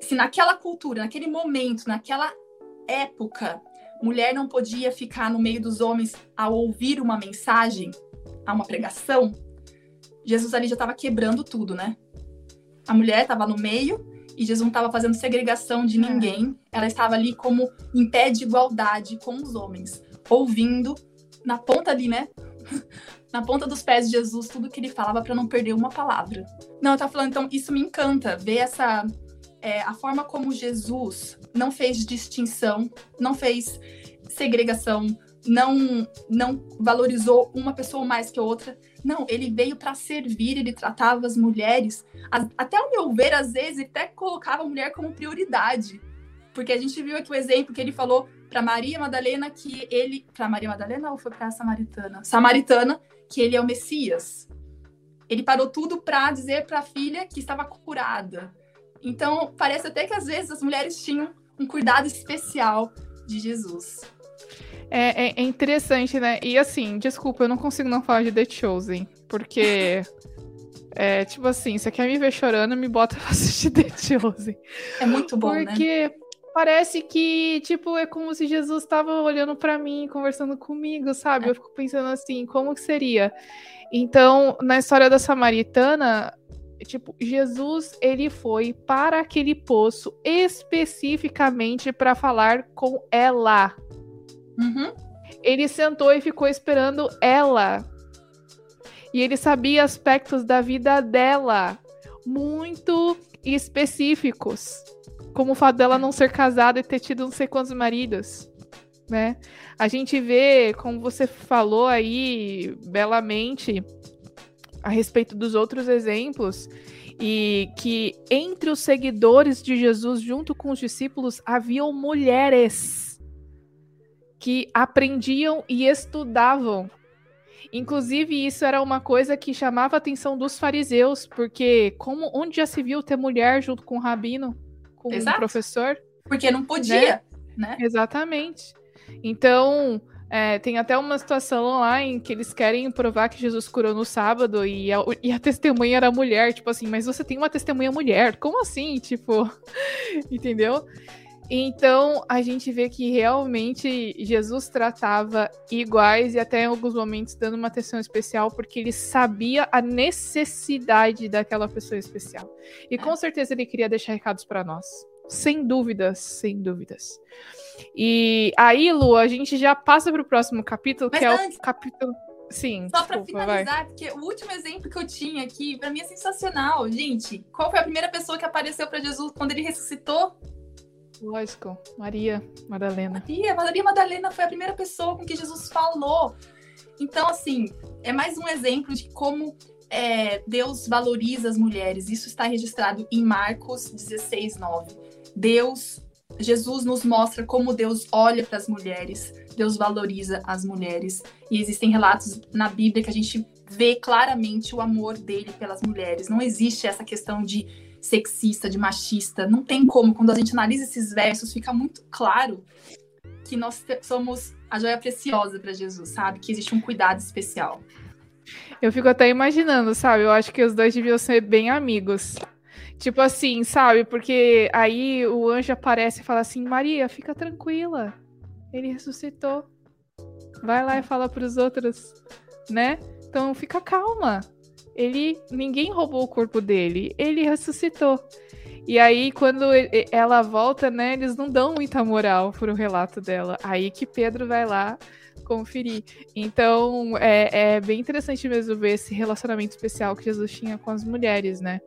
se naquela cultura, naquele momento, naquela época, mulher não podia ficar no meio dos homens ao ouvir uma mensagem, a uma pregação, Jesus ali já estava quebrando tudo, né? A mulher estava no meio e Jesus não estava fazendo segregação de é. ninguém. Ela estava ali como em pé de igualdade com os homens, ouvindo na ponta ali, né? na ponta dos pés de Jesus tudo que ele falava para não perder uma palavra. Não, eu tava falando, então isso me encanta ver essa é, a forma como Jesus não fez distinção, não fez segregação, não não valorizou uma pessoa mais que outra. Não, ele veio para servir, ele tratava as mulheres, até o meu ver, às vezes, até colocava a mulher como prioridade. Porque a gente viu aqui o exemplo que ele falou para Maria Madalena que ele. Para Maria Madalena ou foi para a Samaritana? Samaritana, que ele é o Messias. Ele parou tudo para dizer para a filha que estava curada. Então, parece até que às vezes as mulheres tinham um cuidado especial de Jesus. É, é, é, interessante, né? E assim, desculpa, eu não consigo não falar de The Chosen, porque. é, tipo assim, você quer me ver chorando, me bota pra assistir The Chosen. É muito bom, porque né? Porque parece que, tipo, é como se Jesus estava olhando para mim, conversando comigo, sabe? Eu fico pensando assim, como que seria? Então, na história da Samaritana, tipo, Jesus, ele foi para aquele poço especificamente para falar com ela. Uhum. Ele sentou e ficou esperando ela. E ele sabia aspectos da vida dela muito específicos, como o fato dela não ser casada e ter tido não sei quantos maridos, né? A gente vê, como você falou aí belamente a respeito dos outros exemplos, e que entre os seguidores de Jesus, junto com os discípulos, haviam mulheres que aprendiam e estudavam. Inclusive, isso era uma coisa que chamava a atenção dos fariseus, porque como onde já se viu ter mulher junto com o rabino, com o professor? Porque não podia, né? né? Exatamente. Então, é, tem até uma situação lá em que eles querem provar que Jesus curou no sábado e a, e a testemunha era mulher. Tipo assim, mas você tem uma testemunha mulher? Como assim? Tipo, entendeu? Então a gente vê que realmente Jesus tratava iguais e até em alguns momentos dando uma atenção especial porque ele sabia a necessidade daquela pessoa especial. E com certeza ele queria deixar recados para nós. Sem dúvidas, sem dúvidas. E aí, Lu, a gente já passa para o próximo capítulo, Mas que antes... é o capítulo. Sim. Só para finalizar, vai. porque o último exemplo que eu tinha aqui, para mim é sensacional. Gente, qual foi a primeira pessoa que apareceu para Jesus quando ele ressuscitou? Lógico, Maria Madalena. Maria, Maria Madalena foi a primeira pessoa com que Jesus falou. Então, assim, é mais um exemplo de como é, Deus valoriza as mulheres. Isso está registrado em Marcos 16, 9. Deus, Jesus nos mostra como Deus olha para as mulheres, Deus valoriza as mulheres. E existem relatos na Bíblia que a gente vê claramente o amor dele pelas mulheres. Não existe essa questão de sexista, de machista. Não tem como. Quando a gente analisa esses versos, fica muito claro que nós somos a joia preciosa para Jesus, sabe? Que existe um cuidado especial. Eu fico até imaginando, sabe? Eu acho que os dois deviam ser bem amigos. Tipo assim, sabe? Porque aí o anjo aparece e fala assim: Maria, fica tranquila. Ele ressuscitou. Vai lá e fala para os outros, né? Então fica calma. Ele, ninguém roubou o corpo dele. Ele ressuscitou. E aí, quando ela volta, né, eles não dão muita moral pro relato dela. Aí que Pedro vai lá conferir. Então, é, é, bem interessante mesmo ver esse relacionamento especial que Jesus tinha com as mulheres, né?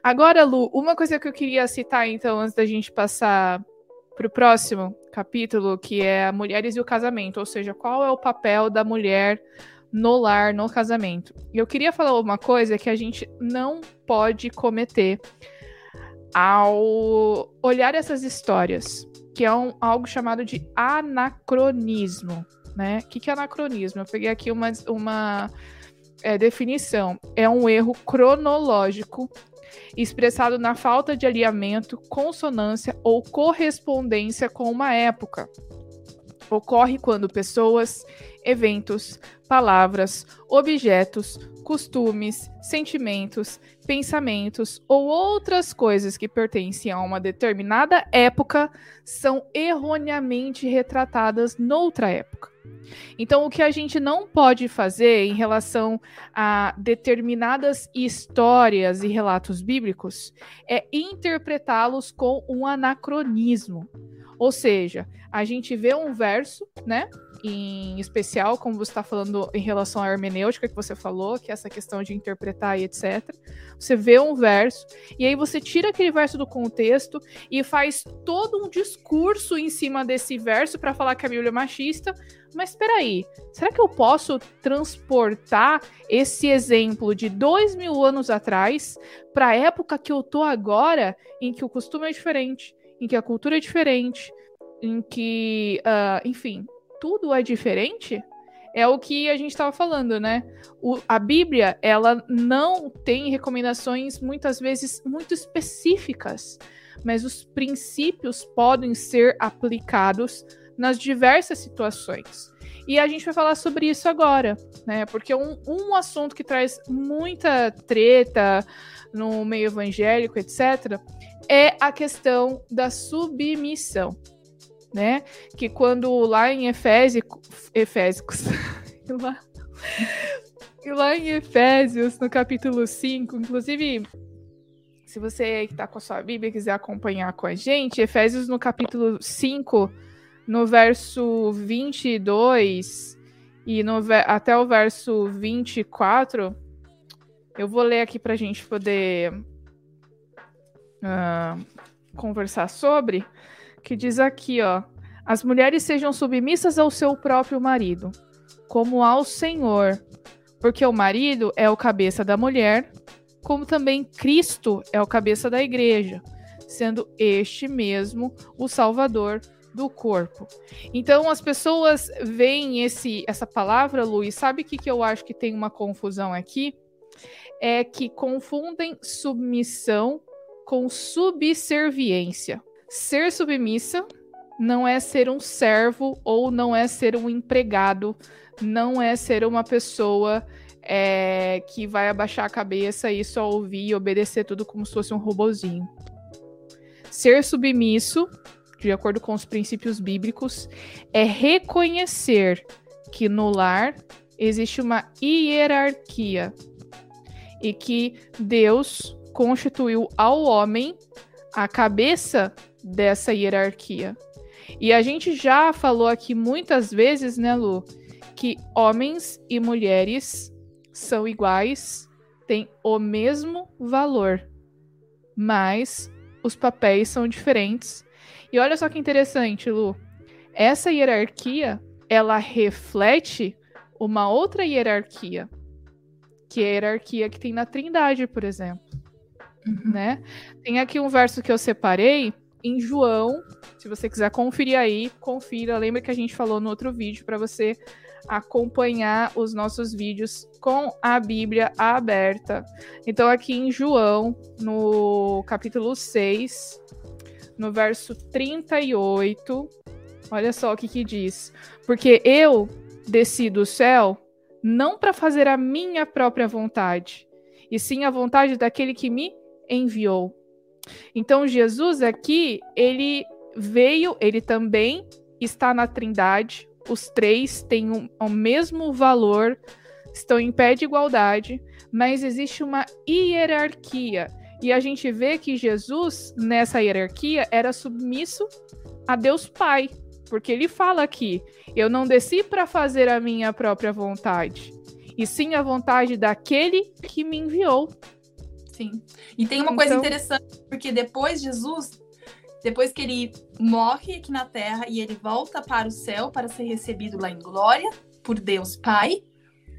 Agora, Lu, uma coisa que eu queria citar, então, antes da gente passar para o próximo capítulo, que é Mulheres e o Casamento, ou seja, qual é o papel da mulher no lar, no casamento. E eu queria falar uma coisa que a gente não pode cometer ao olhar essas histórias, que é um, algo chamado de anacronismo né? O que, que é anacronismo? Eu peguei aqui uma, uma é, definição. É um erro cronológico expressado na falta de alinhamento, consonância ou correspondência com uma época. Ocorre quando pessoas, eventos, palavras, objetos, costumes, sentimentos, pensamentos ou outras coisas que pertencem a uma determinada época são erroneamente retratadas noutra época. Então, o que a gente não pode fazer em relação a determinadas histórias e relatos bíblicos é interpretá-los com um anacronismo. Ou seja, a gente vê um verso, né? Em especial, como você está falando em relação à hermenêutica que você falou, que é essa questão de interpretar e etc. Você vê um verso, e aí você tira aquele verso do contexto e faz todo um discurso em cima desse verso para falar que a Bíblia é machista. Mas espera aí, será que eu posso transportar esse exemplo de dois mil anos atrás para a época que eu tô agora, em que o costume é diferente, em que a cultura é diferente, em que, uh, enfim, tudo é diferente, é o que a gente estava falando, né? O, a Bíblia, ela não tem recomendações muitas vezes muito específicas, mas os princípios podem ser aplicados nas diversas situações. E a gente vai falar sobre isso agora, né? Porque um, um assunto que traz muita treta no meio evangélico, etc., é a questão da submissão né? Que quando lá em Efésios, Efésicos, lá, lá em Efésios, no capítulo 5, inclusive, se você que está com a sua Bíblia quiser acompanhar com a gente, Efésios no capítulo 5, no verso 22 e no, até o verso 24, eu vou ler aqui para a gente poder uh, conversar sobre que diz aqui, ó: As mulheres sejam submissas ao seu próprio marido, como ao Senhor, porque o marido é o cabeça da mulher, como também Cristo é o cabeça da igreja, sendo este mesmo o salvador do corpo. Então as pessoas veem esse essa palavra, Luiz, sabe o que, que eu acho que tem uma confusão aqui? É que confundem submissão com subserviência. Ser submissa não é ser um servo ou não é ser um empregado, não é ser uma pessoa é, que vai abaixar a cabeça e só ouvir e obedecer tudo como se fosse um robozinho. Ser submisso, de acordo com os princípios bíblicos, é reconhecer que no lar existe uma hierarquia e que Deus constituiu ao homem a cabeça dessa hierarquia. E a gente já falou aqui muitas vezes, né, Lu, que homens e mulheres são iguais, têm o mesmo valor, mas os papéis são diferentes. E olha só que interessante, Lu. Essa hierarquia, ela reflete uma outra hierarquia, que é a hierarquia que tem na Trindade, por exemplo. Uhum. Né? Tem aqui um verso que eu separei em João. Se você quiser conferir aí, confira. Lembra que a gente falou no outro vídeo para você acompanhar os nossos vídeos com a Bíblia aberta. Então, aqui em João, no capítulo 6, no verso 38, olha só o que, que diz. Porque eu desci do céu não para fazer a minha própria vontade, e sim a vontade daquele que me enviou. Então, Jesus aqui, ele veio, ele também está na Trindade, os três têm um, o mesmo valor, estão em pé de igualdade, mas existe uma hierarquia. E a gente vê que Jesus, nessa hierarquia, era submisso a Deus Pai. Porque ele fala aqui: eu não desci para fazer a minha própria vontade, e sim a vontade daquele que me enviou. Sim. E tem uma então... coisa interessante, porque depois Jesus depois que ele morre aqui na terra e ele volta para o céu para ser recebido lá em glória por Deus Pai,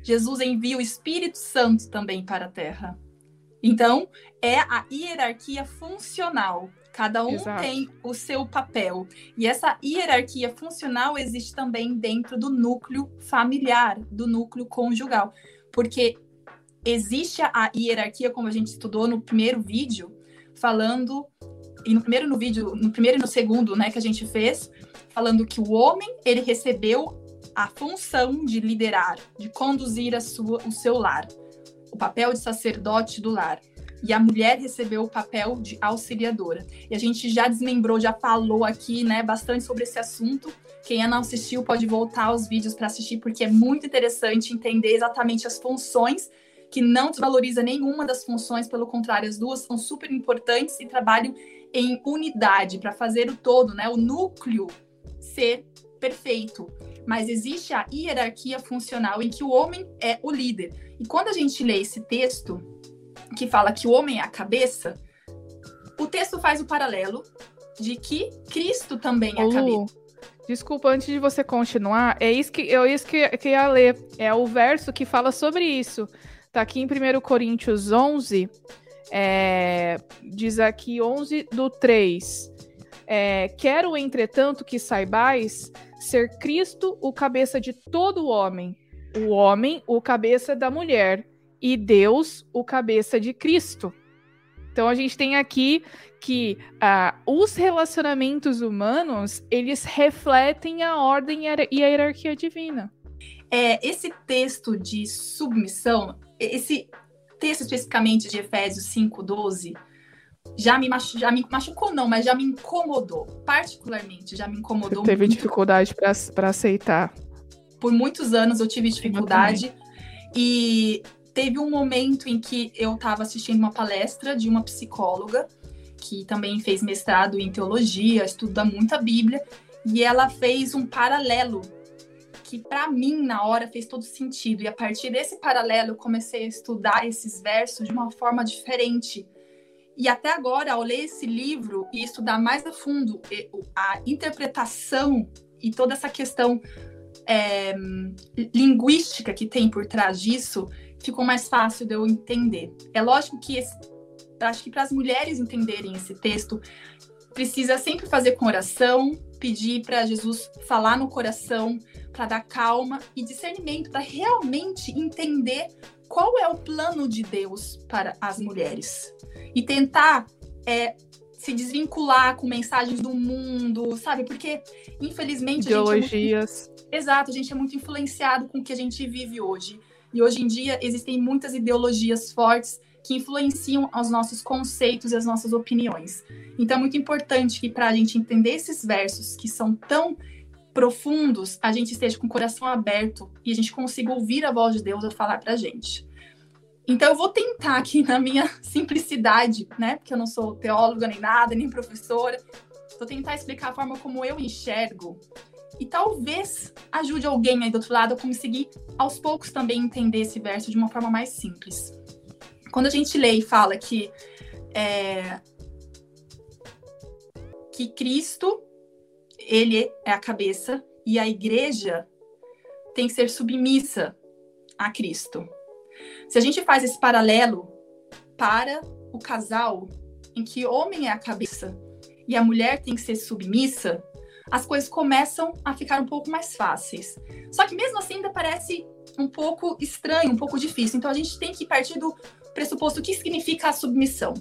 Jesus envia o Espírito Santo também para a terra. Então, é a hierarquia funcional. Cada um Exato. tem o seu papel. E essa hierarquia funcional existe também dentro do núcleo familiar, do núcleo conjugal. Porque existe a hierarquia, como a gente estudou no primeiro vídeo, falando e no primeiro no vídeo, no primeiro e no segundo, né, que a gente fez, falando que o homem, ele recebeu a função de liderar, de conduzir a sua, o seu lar, o papel de sacerdote do lar. E a mulher recebeu o papel de auxiliadora. E a gente já desmembrou, já falou aqui, né, bastante sobre esse assunto. Quem ainda não assistiu pode voltar aos vídeos para assistir, porque é muito interessante entender exatamente as funções que não desvaloriza nenhuma das funções, pelo contrário, as duas são super importantes e trabalham em unidade para fazer o todo, né, o núcleo ser perfeito. Mas existe a hierarquia funcional em que o homem é o líder. E quando a gente lê esse texto que fala que o homem é a cabeça, o texto faz o paralelo de que Cristo também é a cabeça. Desculpa, antes de você continuar, é isso que eu isso que, que ia ler. É o verso que fala sobre isso. Tá aqui em 1 Coríntios 11, é, diz aqui 11 do 3. É, Quero, entretanto, que saibais ser Cristo o cabeça de todo homem, o homem o cabeça da mulher, e Deus o cabeça de Cristo. Então a gente tem aqui que ah, os relacionamentos humanos eles refletem a ordem e a hierarquia divina. É, esse texto de submissão, esse texto especificamente de Efésios 5:12 já me, machu já me machucou, não, mas já me incomodou. Particularmente, já me incomodou. Você teve muito. dificuldade para aceitar. Por muitos anos eu tive dificuldade. e teve um momento em que eu estava assistindo uma palestra de uma psicóloga que também fez mestrado em teologia, estuda muita Bíblia, e ela fez um paralelo que para mim na hora fez todo sentido. E a partir desse paralelo eu comecei a estudar esses versos de uma forma diferente. E até agora, ao ler esse livro e estudar mais a fundo a interpretação e toda essa questão é, linguística que tem por trás disso, ficou mais fácil de eu entender. É lógico que esse, acho que para as mulheres entenderem esse texto, precisa sempre fazer com oração, pedir para Jesus falar no coração, para dar calma e discernimento, para realmente entender qual é o plano de Deus para as mulheres. E tentar é, se desvincular com mensagens do mundo, sabe? Porque, infelizmente. Ideologias. É muito... Exato, a gente é muito influenciado com o que a gente vive hoje. E hoje em dia existem muitas ideologias fortes que influenciam os nossos conceitos e as nossas opiniões. Então é muito importante que para a gente entender esses versos que são tão profundos, a gente esteja com o coração aberto e a gente consiga ouvir a voz de Deus a falar para a gente. Então eu vou tentar aqui na minha simplicidade, né? Porque eu não sou teóloga nem nada, nem professora, vou tentar explicar a forma como eu enxergo e talvez ajude alguém aí do outro lado a conseguir aos poucos também entender esse verso de uma forma mais simples. Quando a gente lê e fala que é, que Cristo ele é a cabeça e a igreja tem que ser submissa a Cristo. Se a gente faz esse paralelo para o casal em que o homem é a cabeça e a mulher tem que ser submissa, as coisas começam a ficar um pouco mais fáceis. Só que mesmo assim ainda parece um pouco estranho, um pouco difícil. Então a gente tem que partir do pressuposto o que significa a submissão.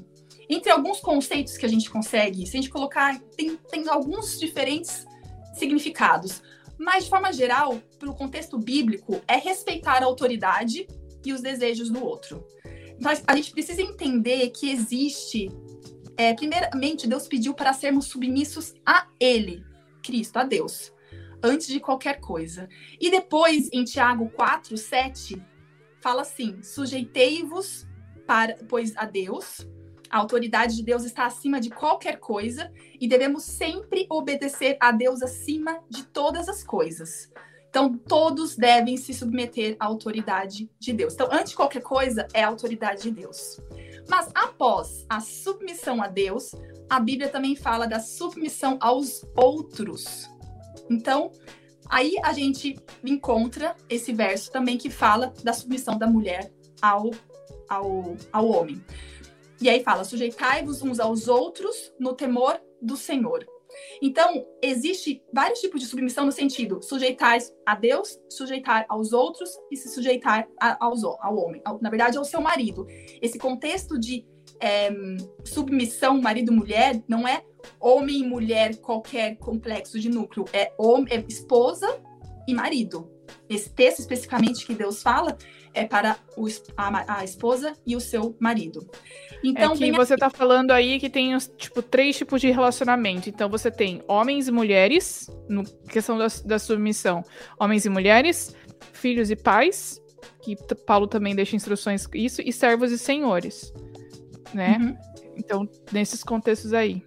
Entre alguns conceitos que a gente consegue, se a gente colocar, tem, tem alguns diferentes significados. Mas, de forma geral, pelo contexto bíblico, é respeitar a autoridade e os desejos do outro. Mas a gente precisa entender que existe. É, primeiramente, Deus pediu para sermos submissos a Ele, Cristo, a Deus, antes de qualquer coisa. E depois, em Tiago 4, 7, fala assim: sujeitei-vos, para, pois a Deus, a autoridade de Deus está acima de qualquer coisa e devemos sempre obedecer a Deus acima de todas as coisas. Então, todos devem se submeter à autoridade de Deus. Então, antes de qualquer coisa, é a autoridade de Deus. Mas após a submissão a Deus, a Bíblia também fala da submissão aos outros. Então, aí a gente encontra esse verso também que fala da submissão da mulher ao, ao, ao homem. E aí fala: sujeitai-vos uns aos outros no temor do Senhor. Então, existe vários tipos de submissão no sentido sujeitar a Deus, sujeitar aos outros e se sujeitar a, aos, ao homem, ao, na verdade, ao seu marido. Esse contexto de é, submissão marido-mulher não é homem e mulher qualquer complexo de núcleo, é, homem, é esposa e marido. Esse texto especificamente que Deus fala é para o, a, a, esposa e o seu marido. Então, é que você está falando aí que tem tipo três tipos de relacionamento. Então você tem homens e mulheres, no questão da, da submissão, homens e mulheres, filhos e pais, que Paulo também deixa instruções isso, e servos e senhores, né? Uhum. Então, nesses contextos aí.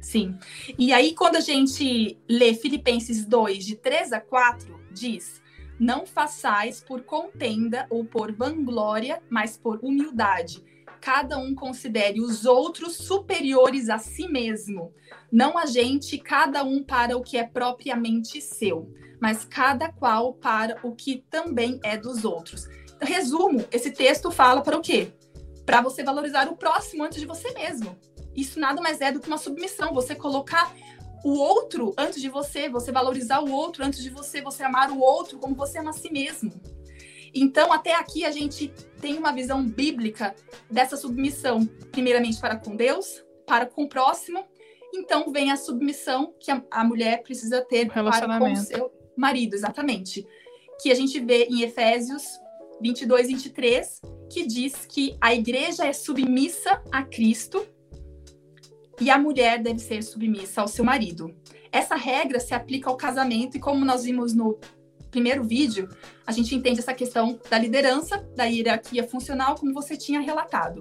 Sim. E aí, quando a gente lê Filipenses 2, de 3 a 4, diz: Não façais por contenda ou por vanglória, mas por humildade. Cada um considere os outros superiores a si mesmo. Não a gente, cada um para o que é propriamente seu, mas cada qual para o que também é dos outros. Então, resumo: esse texto fala para o quê? Para você valorizar o próximo antes de você mesmo. Isso nada mais é do que uma submissão. Você colocar o outro antes de você, você valorizar o outro antes de você, você amar o outro como você ama a si mesmo. Então, até aqui a gente tem uma visão bíblica dessa submissão, primeiramente para com Deus, para com o próximo. Então, vem a submissão que a, a mulher precisa ter para com o seu marido, exatamente. Que a gente vê em Efésios 22, 23, que diz que a igreja é submissa a Cristo e a mulher deve ser submissa ao seu marido. Essa regra se aplica ao casamento e como nós vimos no primeiro vídeo, a gente entende essa questão da liderança, da hierarquia funcional, como você tinha relatado.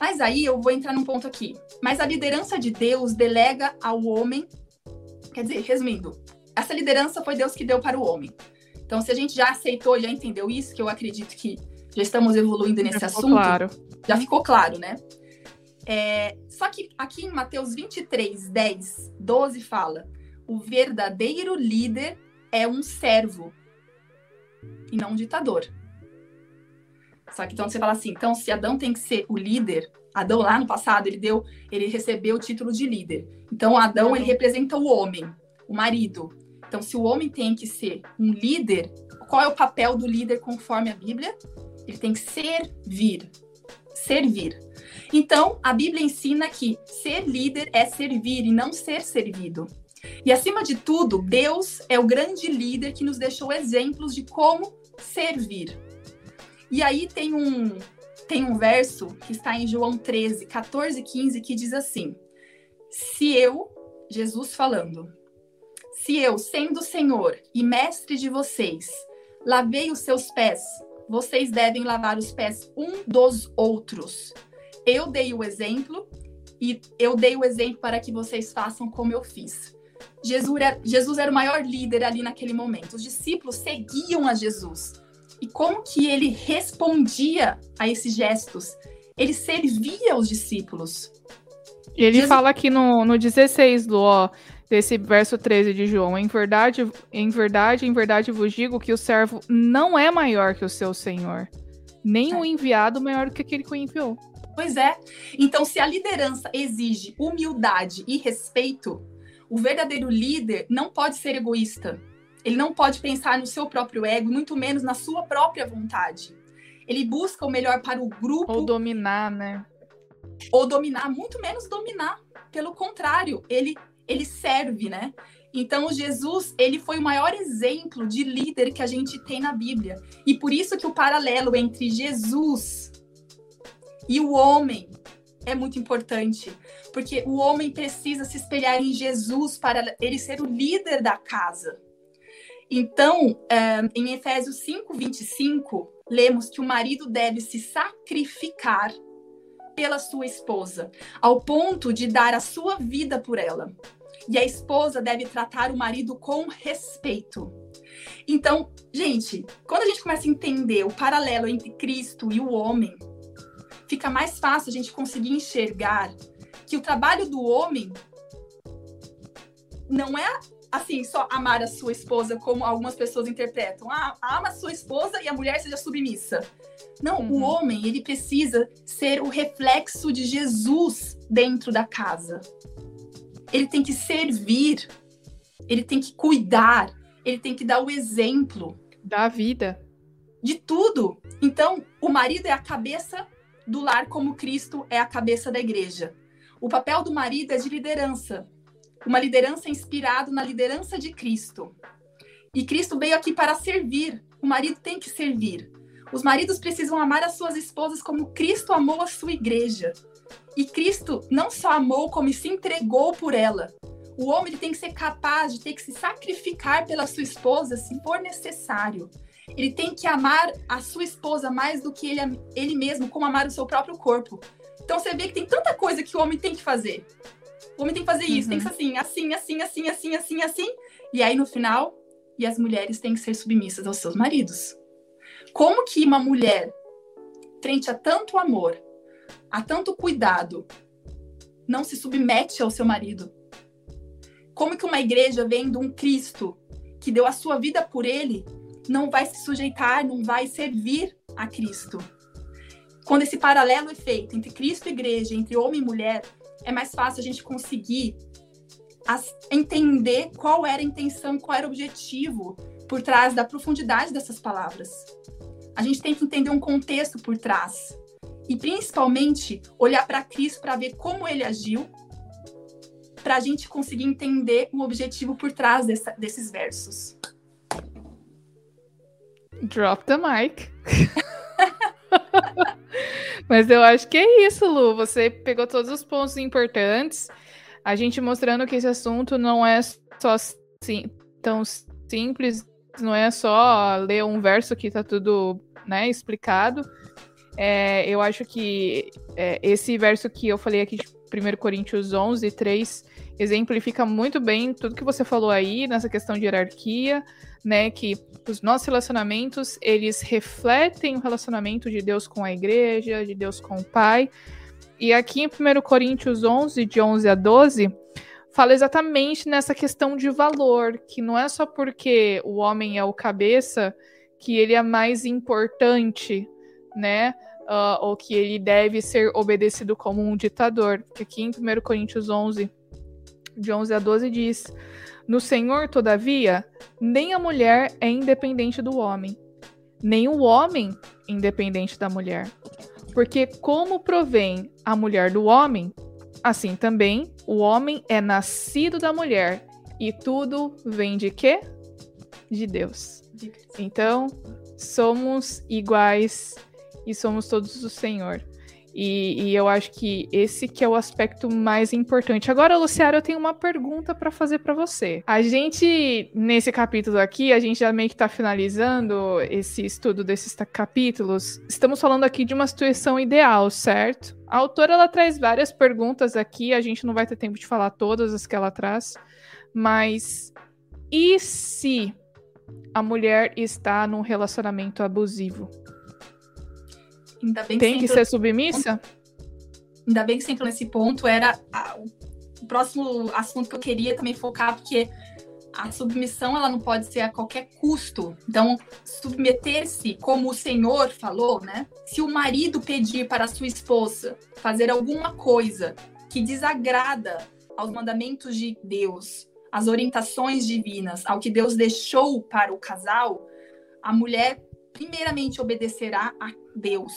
Mas aí eu vou entrar num ponto aqui. Mas a liderança de Deus delega ao homem, quer dizer, resumindo, essa liderança foi Deus que deu para o homem. Então, se a gente já aceitou, já entendeu isso, que eu acredito que já estamos evoluindo nesse já assunto, claro. já ficou claro, né? É, só que aqui em Mateus 23, 10, 12 fala: o verdadeiro líder é um servo e não um ditador. Só que então você fala assim, então se Adão tem que ser o líder, Adão lá no passado ele deu, ele recebeu o título de líder. Então Adão ele representa o homem, o marido. Então se o homem tem que ser um líder, qual é o papel do líder conforme a Bíblia? Ele tem que servir. Servir. Então, a Bíblia ensina que ser líder é servir e não ser servido. E acima de tudo, Deus é o grande líder que nos deixou exemplos de como servir. E aí tem um tem um verso que está em João 13, 14 e 15 que diz assim: Se eu, Jesus falando, se eu, sendo Senhor e mestre de vocês, lavei os seus pés, vocês devem lavar os pés um dos outros. Eu dei o exemplo e eu dei o exemplo para que vocês façam como eu fiz. Jesus era, Jesus era o maior líder ali naquele momento. Os discípulos seguiam a Jesus. E como que ele respondia a esses gestos? Ele servia os discípulos. E ele Jesus... fala aqui no, no 16, Lu, ó, desse verso 13 de João. Em verdade, em verdade, em verdade vos digo que o servo não é maior que o seu senhor, nem é. o enviado maior que aquele que o enviou. Pois é. Então, se a liderança exige humildade e respeito, o verdadeiro líder não pode ser egoísta. Ele não pode pensar no seu próprio ego, muito menos na sua própria vontade. Ele busca o melhor para o grupo. Ou dominar, né? Ou dominar, muito menos dominar. Pelo contrário, ele ele serve, né? Então, Jesus, ele foi o maior exemplo de líder que a gente tem na Bíblia. E por isso que o paralelo entre Jesus e o homem é muito importante, porque o homem precisa se espelhar em Jesus para ele ser o líder da casa. Então, eh, em Efésios 5, 25, lemos que o marido deve se sacrificar pela sua esposa, ao ponto de dar a sua vida por ela. E a esposa deve tratar o marido com respeito. Então, gente, quando a gente começa a entender o paralelo entre Cristo e o homem, fica mais fácil a gente conseguir enxergar que o trabalho do homem não é assim, só amar a sua esposa como algumas pessoas interpretam. Ah, ama a sua esposa e a mulher seja submissa. Não, uhum. o homem, ele precisa ser o reflexo de Jesus dentro da casa ele tem que servir, ele tem que cuidar, ele tem que dar o exemplo. Da vida. De tudo. Então, o marido é a cabeça do lar, como Cristo é a cabeça da igreja. O papel do marido é de liderança. Uma liderança inspirada na liderança de Cristo. E Cristo veio aqui para servir. O marido tem que servir. Os maridos precisam amar as suas esposas como Cristo amou a sua igreja. E Cristo não só amou, como se entregou por ela. O homem tem que ser capaz de ter que se sacrificar pela sua esposa se for necessário. Ele tem que amar a sua esposa mais do que ele, ele mesmo, como amar o seu próprio corpo. Então você vê que tem tanta coisa que o homem tem que fazer. O homem tem que fazer isso, uhum. tem que ser assim, assim, assim, assim, assim, assim, assim. E aí no final, e as mulheres têm que ser submissas aos seus maridos. Como que uma mulher, frente a tanto amor, há tanto cuidado, não se submete ao seu marido? Como que uma igreja vendo um Cristo que deu a sua vida por ele não vai se sujeitar, não vai servir a Cristo? Quando esse paralelo é feito entre Cristo e igreja, entre homem e mulher, é mais fácil a gente conseguir entender qual era a intenção, qual era o objetivo por trás da profundidade dessas palavras. A gente tem que entender um contexto por trás e principalmente olhar para Cristo para ver como ele agiu, para a gente conseguir entender o objetivo por trás dessa, desses versos. Drop the mic. Mas eu acho que é isso, Lu. Você pegou todos os pontos importantes. A gente mostrando que esse assunto não é só sim, tão simples, não é só ler um verso que tá tudo né, explicado. É, eu acho que é, esse verso que eu falei aqui de 1 Coríntios 11, 3, exemplifica muito bem tudo que você falou aí nessa questão de hierarquia, né? Que os nossos relacionamentos, eles refletem o relacionamento de Deus com a igreja, de Deus com o Pai. E aqui em 1 Coríntios 11, de 11 a 12, fala exatamente nessa questão de valor, que não é só porque o homem é o cabeça que ele é mais importante, né? uh, ou que ele deve ser obedecido como um ditador. Aqui em 1 Coríntios 11, de 11 a 12, diz: No Senhor, todavia, nem a mulher é independente do homem, nem o homem independente da mulher. Porque como provém a mulher do homem, assim também o homem é nascido da mulher, e tudo vem de quê? De Deus. Então, somos iguais e somos todos do Senhor. E, e, eu acho que esse que é o aspecto mais importante. Agora, Luciara, eu tenho uma pergunta para fazer para você. A gente, nesse capítulo aqui, a gente já meio que tá finalizando esse estudo desses capítulos. Estamos falando aqui de uma situação ideal, certo? A autora, ela traz várias perguntas aqui, a gente não vai ter tempo de falar todas as que ela traz, mas e se a mulher está num relacionamento abusivo? Ainda bem que Tem que ser submissa? Ainda bem que você entrou nesse ponto. Era a, o próximo assunto que eu queria também focar, porque a submissão ela não pode ser a qualquer custo. Então, submeter-se, como o Senhor falou, né? Se o marido pedir para a sua esposa fazer alguma coisa que desagrada aos mandamentos de Deus, às orientações divinas, ao que Deus deixou para o casal, a mulher primeiramente obedecerá a Deus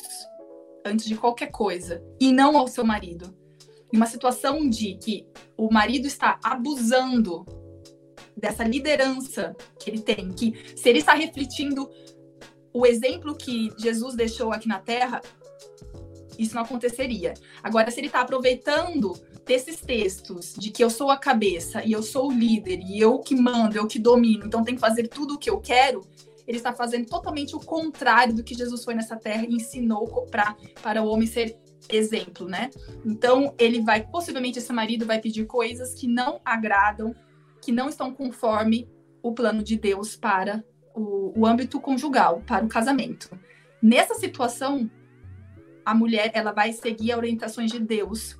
antes de qualquer coisa e não ao seu marido. Em uma situação de que o marido está abusando dessa liderança que ele tem, que se ele está refletindo o exemplo que Jesus deixou aqui na Terra, isso não aconteceria. Agora, se ele está aproveitando desses textos de que eu sou a cabeça e eu sou o líder e eu que mando, eu que domino, então tem que fazer tudo o que eu quero, ele está fazendo totalmente o contrário do que Jesus foi nessa terra e ensinou pra, para o homem ser exemplo, né? Então, ele vai, possivelmente, esse marido vai pedir coisas que não agradam, que não estão conforme o plano de Deus para o, o âmbito conjugal, para o casamento. Nessa situação, a mulher ela vai seguir as orientações de Deus,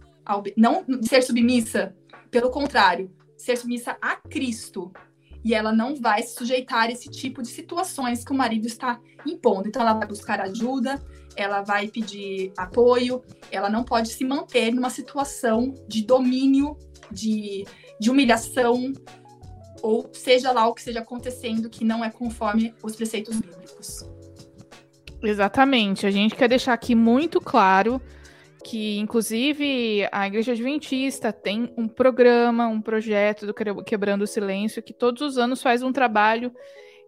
não ser submissa, pelo contrário, ser submissa a Cristo, e ela não vai se sujeitar a esse tipo de situações que o marido está impondo. Então, ela vai buscar ajuda, ela vai pedir apoio, ela não pode se manter numa situação de domínio, de, de humilhação, ou seja lá o que esteja acontecendo que não é conforme os preceitos bíblicos. Exatamente. A gente quer deixar aqui muito claro que inclusive a Igreja Adventista tem um programa, um projeto do Quebrando o Silêncio, que todos os anos faz um trabalho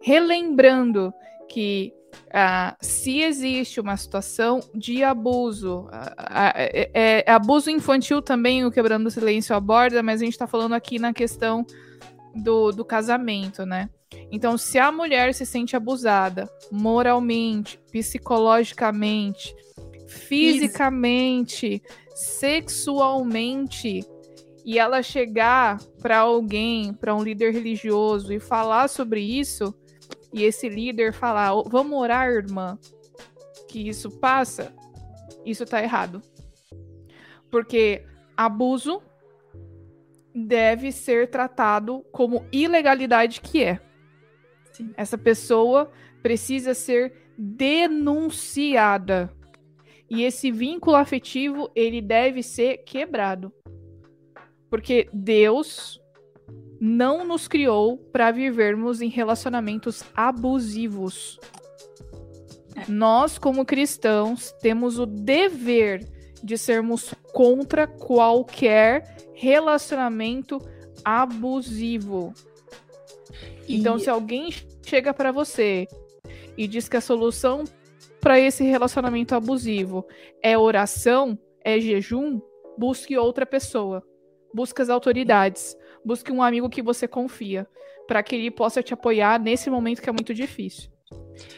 relembrando que uh, se existe uma situação de abuso, uh, é, é, abuso infantil também o Quebrando o Silêncio aborda, mas a gente está falando aqui na questão do, do casamento, né? Então, se a mulher se sente abusada moralmente, psicologicamente, fisicamente, sexualmente, e ela chegar para alguém, para um líder religioso e falar sobre isso, e esse líder falar: "Vamos orar, irmã", que isso passa, isso tá errado. Porque abuso deve ser tratado como ilegalidade que é. Sim. Essa pessoa precisa ser denunciada. E esse vínculo afetivo, ele deve ser quebrado. Porque Deus não nos criou para vivermos em relacionamentos abusivos. Nós, como cristãos, temos o dever de sermos contra qualquer relacionamento abusivo. E... Então, se alguém chega para você e diz que a solução para esse relacionamento abusivo é oração, é jejum, busque outra pessoa. Busque as autoridades. Busque um amigo que você confia, para que ele possa te apoiar nesse momento que é muito difícil.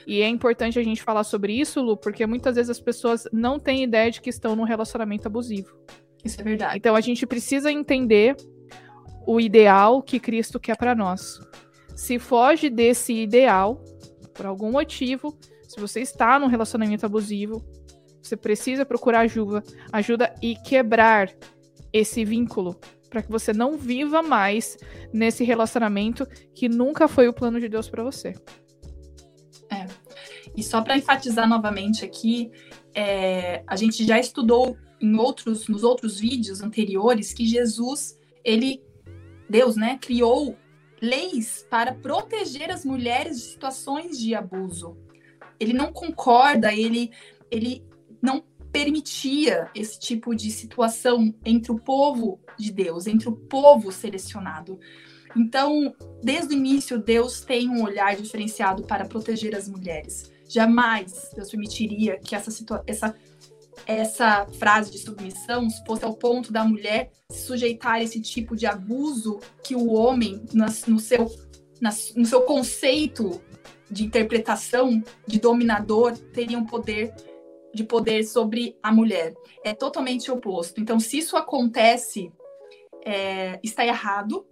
E é importante a gente falar sobre isso, Lu, porque muitas vezes as pessoas não têm ideia de que estão num relacionamento abusivo. Isso é verdade. Então a gente precisa entender o ideal que Cristo quer para nós. Se foge desse ideal, por algum motivo, se você está num relacionamento abusivo, você precisa procurar ajuda, ajuda e quebrar esse vínculo para que você não viva mais nesse relacionamento que nunca foi o plano de Deus para você. É. E só para enfatizar novamente aqui, é, a gente já estudou em outros, nos outros vídeos anteriores que Jesus, ele, Deus, né, criou leis para proteger as mulheres de situações de abuso ele não concorda, ele, ele não permitia esse tipo de situação entre o povo de Deus, entre o povo selecionado. Então, desde o início, Deus tem um olhar diferenciado para proteger as mulheres. Jamais Deus permitiria que essa, essa essa frase de submissão, se fosse ao ponto da mulher se sujeitar a esse tipo de abuso que o homem, no seu, no seu conceito de interpretação de dominador, teria um poder de poder sobre a mulher. É totalmente oposto. Então, se isso acontece, é, está errado.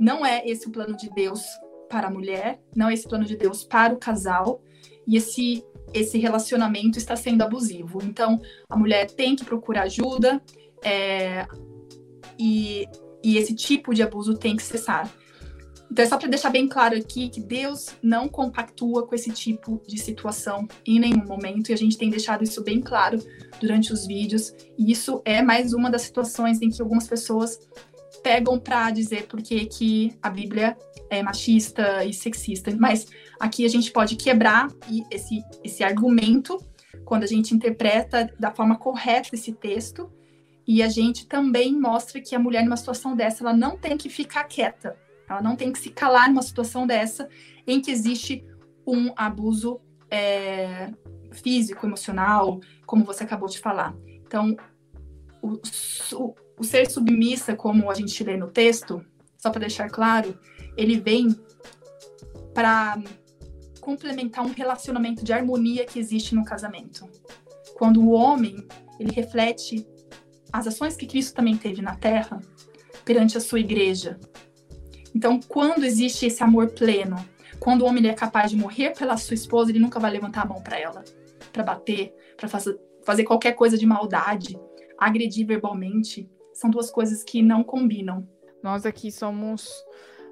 Não é esse o plano de Deus para a mulher, não é esse plano de Deus para o casal. E esse esse relacionamento está sendo abusivo. Então, a mulher tem que procurar ajuda é, e, e esse tipo de abuso tem que cessar. Então, é só para deixar bem claro aqui que Deus não compactua com esse tipo de situação em nenhum momento, e a gente tem deixado isso bem claro durante os vídeos. E isso é mais uma das situações em que algumas pessoas pegam para dizer porque que a Bíblia é machista e sexista. Mas aqui a gente pode quebrar esse, esse argumento quando a gente interpreta da forma correta esse texto. E a gente também mostra que a mulher, numa situação dessa, ela não tem que ficar quieta. Ela não tem que se calar numa situação dessa em que existe um abuso é, físico, emocional, como você acabou de falar. Então, o, o, o ser submissa, como a gente lê no texto, só para deixar claro, ele vem para complementar um relacionamento de harmonia que existe no casamento. Quando o homem, ele reflete as ações que Cristo também teve na terra perante a sua igreja. Então, quando existe esse amor pleno, quando o homem é capaz de morrer pela sua esposa, ele nunca vai levantar a mão para ela, para bater, para fazer, qualquer coisa de maldade, agredir verbalmente. São duas coisas que não combinam. Nós aqui somos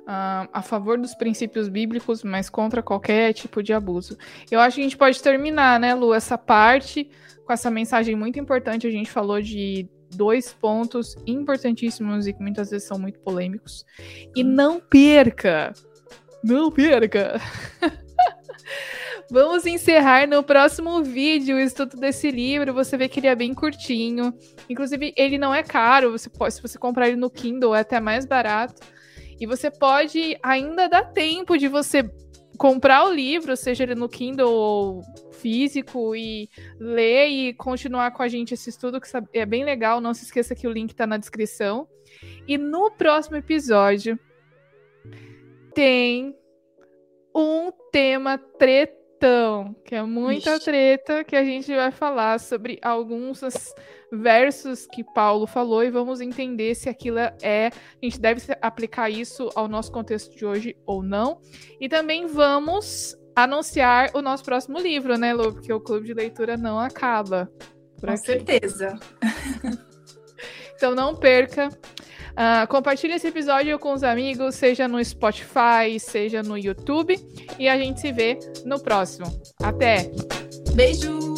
uh, a favor dos princípios bíblicos, mas contra qualquer tipo de abuso. Eu acho que a gente pode terminar, né, Lu, essa parte com essa mensagem muito importante. A gente falou de dois pontos importantíssimos e que muitas vezes são muito polêmicos. E não perca! Não perca! Vamos encerrar no próximo vídeo o estudo desse livro. Você vê que ele é bem curtinho. Inclusive, ele não é caro. Você pode, se você comprar ele no Kindle, é até mais barato. E você pode ainda dar tempo de você comprar o livro, seja ele no Kindle ou físico, e ler e continuar com a gente esse estudo, que é bem legal. Não se esqueça que o link está na descrição. E no próximo episódio tem um tema tretão, que é muita Ixi. treta, que a gente vai falar sobre alguns versos que Paulo falou e vamos entender se aquilo é. A gente deve aplicar isso ao nosso contexto de hoje ou não. E também vamos anunciar o nosso próximo livro, né, Lu? Porque o clube de leitura não acaba. Com aqui. certeza. então não perca. Uh, compartilhe esse episódio com os amigos, seja no Spotify, seja no YouTube. E a gente se vê no próximo. Até! Beijo!